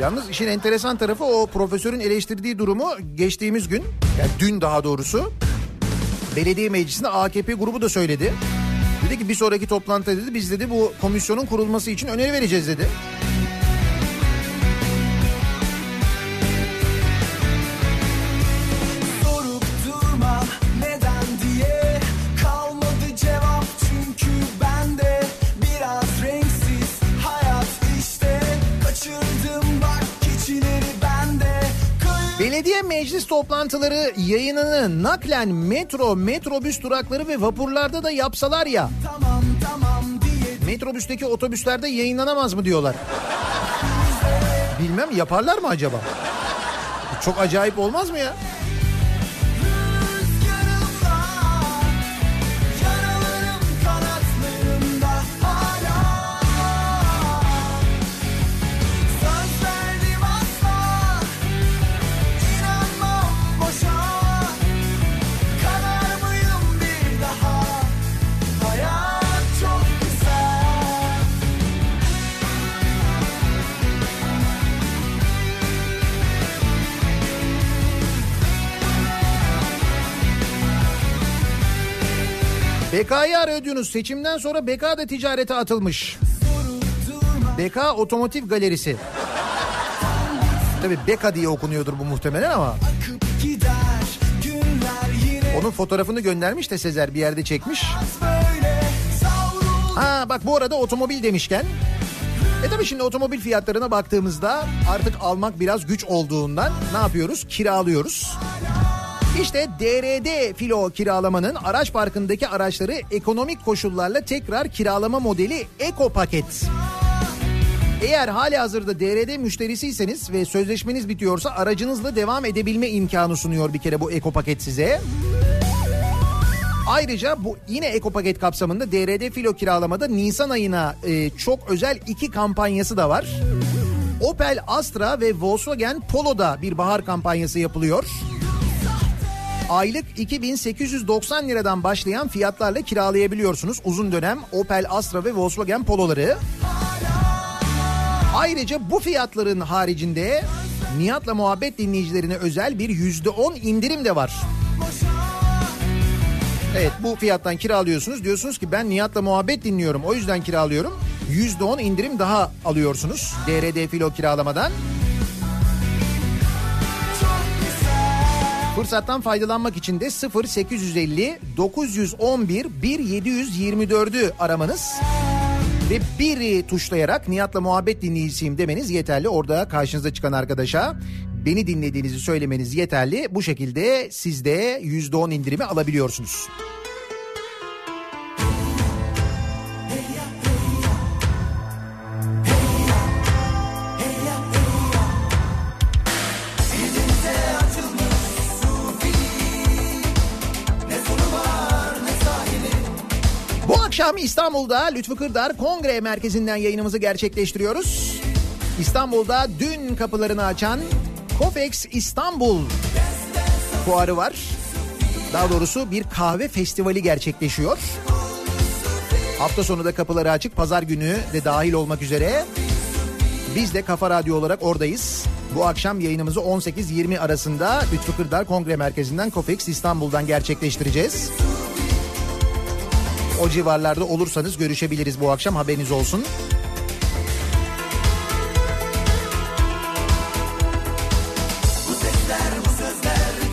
B: Yalnız işin enteresan tarafı o profesörün eleştirdiği durumu geçtiğimiz gün, yani dün daha doğrusu belediye meclisinde AKP grubu da söyledi. Dedi ki bir sonraki toplantıda dedi biz dedi bu komisyonun kurulması için öneri vereceğiz dedi. Meclis toplantıları yayınını naklen metro, metrobüs durakları ve vapurlarda da yapsalar ya.
F: tamam tamam
B: Metrobüsteki otobüslerde yayınlanamaz mı diyorlar. Bilmem yaparlar mı acaba? Çok acayip olmaz mı ya? BK'yı arıyordunuz. Seçimden sonra BK da ticarete atılmış. BK Otomotiv Galerisi. Tabii BK diye okunuyordur bu muhtemelen ama. Onun fotoğrafını göndermiş de Sezer bir yerde çekmiş. Ha bak bu arada otomobil demişken. E tabii şimdi otomobil fiyatlarına baktığımızda artık almak biraz güç olduğundan ne yapıyoruz? Kiralıyoruz. İşte DRD filo kiralamanın araç parkındaki araçları ekonomik koşullarla tekrar kiralama modeli Eko Paket. Eğer hali hazırda DRD müşterisiyseniz ve sözleşmeniz bitiyorsa aracınızla devam edebilme imkanı sunuyor bir kere bu Eko Paket size. Ayrıca bu yine Eko Paket kapsamında DRD filo kiralamada Nisan ayına e, çok özel iki kampanyası da var. Opel Astra ve Volkswagen Polo'da bir bahar kampanyası yapılıyor. Aylık 2890 liradan başlayan fiyatlarla kiralayabiliyorsunuz uzun dönem Opel Astra ve Volkswagen Polo'ları. Ayrıca bu fiyatların haricinde Nihat'la muhabbet dinleyicilerine özel bir %10 indirim de var. Evet bu fiyattan kiralıyorsunuz. Diyorsunuz ki ben Nihat'la muhabbet dinliyorum o yüzden kiralıyorum. %10 indirim daha alıyorsunuz DRD filo kiralamadan. Fırsattan faydalanmak için de 0850 911 1724'ü aramanız ve bir tuşlayarak Nihat'la muhabbet dinleyicisiyim demeniz yeterli. Orada karşınıza çıkan arkadaşa beni dinlediğinizi söylemeniz yeterli. Bu şekilde siz de %10 indirimi alabiliyorsunuz. Akşam İstanbul'da Lütfü Kırdar Kongre Merkezi'nden yayınımızı gerçekleştiriyoruz. İstanbul'da dün kapılarını açan Kofex İstanbul fuarı var. Daha doğrusu bir kahve festivali gerçekleşiyor. Hafta sonu da kapıları açık. Pazar günü de dahil olmak üzere. Biz de Kafa Radyo olarak oradayız. Bu akşam yayınımızı 18-20 arasında Lütfü Kırdar Kongre Merkezi'nden Kofex İstanbul'dan gerçekleştireceğiz. O civarlarda olursanız görüşebiliriz bu akşam haberiniz olsun.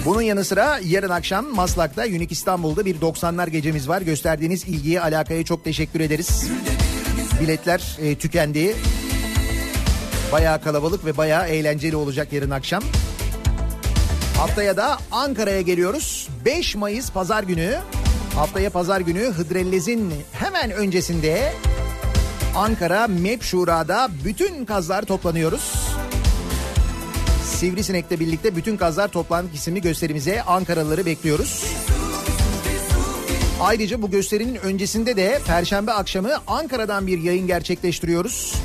B: Bunun yanı sıra yarın akşam Maslak'ta Unique İstanbul'da bir 90'lar gecemiz var. Gösterdiğiniz ilgiye alakaya çok teşekkür ederiz. Biletler e, tükendi. Bayağı kalabalık ve bayağı eğlenceli olacak yarın akşam. Haftaya da Ankara'ya geliyoruz. 5 Mayıs pazar günü. Haftaya pazar günü Hıdrellez'in hemen öncesinde Ankara MEP Şura'da bütün kazlar toplanıyoruz. Sivrisinek'le birlikte bütün kazlar toplantık isimli gösterimize Ankaralıları bekliyoruz. Ayrıca bu gösterinin öncesinde de Perşembe akşamı Ankara'dan bir yayın gerçekleştiriyoruz.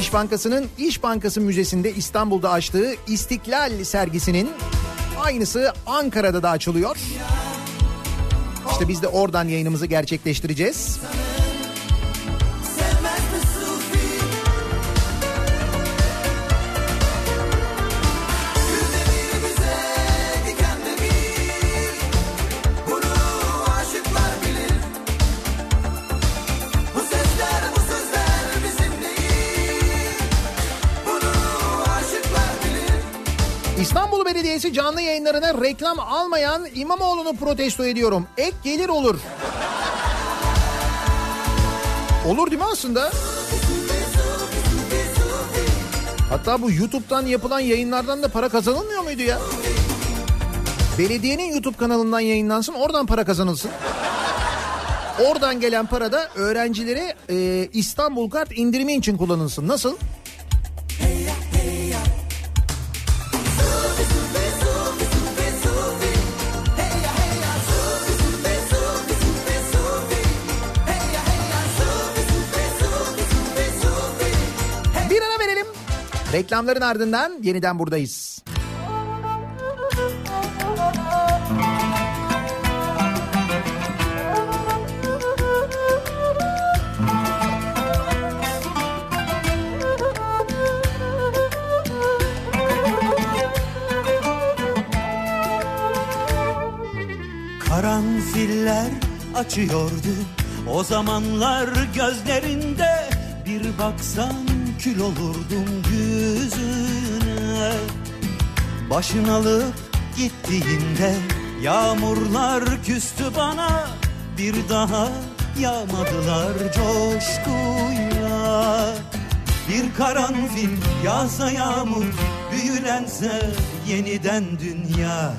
B: İş Bankası'nın İş Bankası Müzesi'nde İstanbul'da açtığı İstiklal sergisinin aynısı Ankara'da da açılıyor. İşte biz de oradan yayınımızı gerçekleştireceğiz.
F: Bu
B: canlı yayınlarına reklam almayan İmamoğlu'nu protesto ediyorum. Ek gelir olur. Olur değil mi aslında? Hatta bu YouTube'dan yapılan yayınlardan da para kazanılmıyor muydu ya? Belediyenin YouTube kanalından yayınlansın oradan para kazanılsın. Oradan gelen para da öğrencilere e, İstanbul kart indirimi için kullanılsın. Nasıl? Bir Reklamların ardından yeniden buradayız.
M: Karanfiller açıyordu O zamanlar gözlerinde Bir baksan kül olurdum yüzüne. Başın alıp gittiğinde Yağmurlar küstü bana. Bir daha yağmadılar coşkuyla. Bir karanfil yağsa yağmur büyülense yeniden dünya.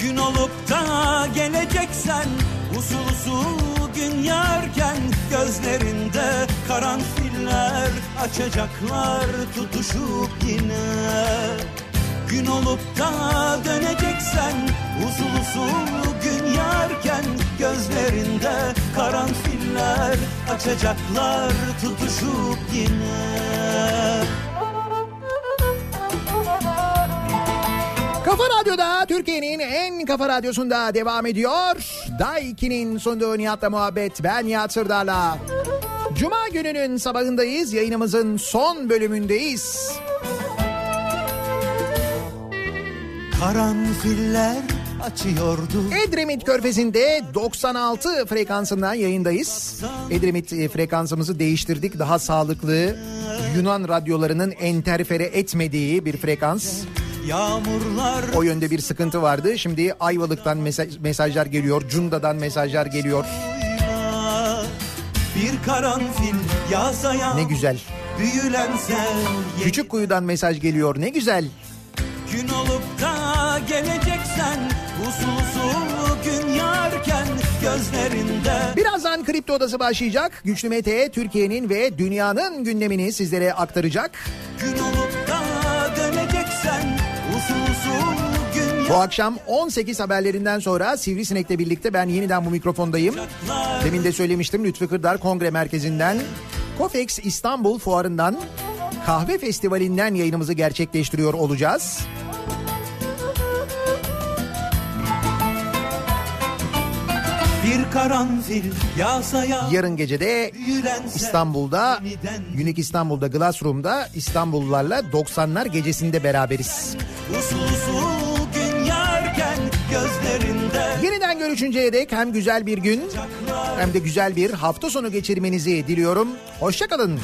M: Gün olup da geleceksen usul usul gün yarken Gözlerinde karanfiller açacaklar tutuşup yine Gün olup da döneceksen usul usul gün yarken Gözlerinde karanfiller açacaklar tutuşup yine
B: Kafa Radyo'da Türkiye'nin en kafa radyosunda devam ediyor. Daiki'nin sunduğu Nihat'la muhabbet ben Nihat Sırdar'la. Cuma gününün sabahındayız. Yayınımızın son bölümündeyiz.
M: Karanfiller açıyordu
B: Edremit Körfezi'nde 96 frekansından yayındayız. Edremit e, frekansımızı değiştirdik. Daha sağlıklı Yunan radyolarının enterfere etmediği bir frekans.
M: Yağmurlar
B: O yönde bir sıkıntı vardı. Şimdi Ayvalık'tan mesaj, mesajlar geliyor. Cunda'dan mesajlar geliyor.
M: Bir karanfil yağmur
B: Ne güzel.
M: büyülense
B: Küçük kuyudan mesaj geliyor. Ne güzel.
M: Gün olup da geleceksen usul gün yarken gözlerinde
B: Birazdan Kripto Odası başlayacak. Güçlü Mete Türkiye'nin ve dünyanın gündemini sizlere aktaracak.
M: Gün olup da
B: Bu akşam 18 haberlerinden sonra Sivrisinek'le birlikte ben yeniden bu mikrofondayım. Demin de söylemiştim Lütfü Kırdar Kongre Merkezi'nden, Kofex İstanbul Fuarı'ndan, Kahve Festivali'nden yayınımızı gerçekleştiriyor olacağız.
M: bir karanfil yağsa yağmur
B: Yarın gece de İstanbul'da, Unique İstanbul'da Glassroom'da İstanbullularla 90'lar gecesinde beraberiz.
M: usul gözlerinde
B: Yeniden görüşünceye dek hem güzel bir gün hem de güzel bir hafta sonu geçirmenizi diliyorum. Hoşçakalın.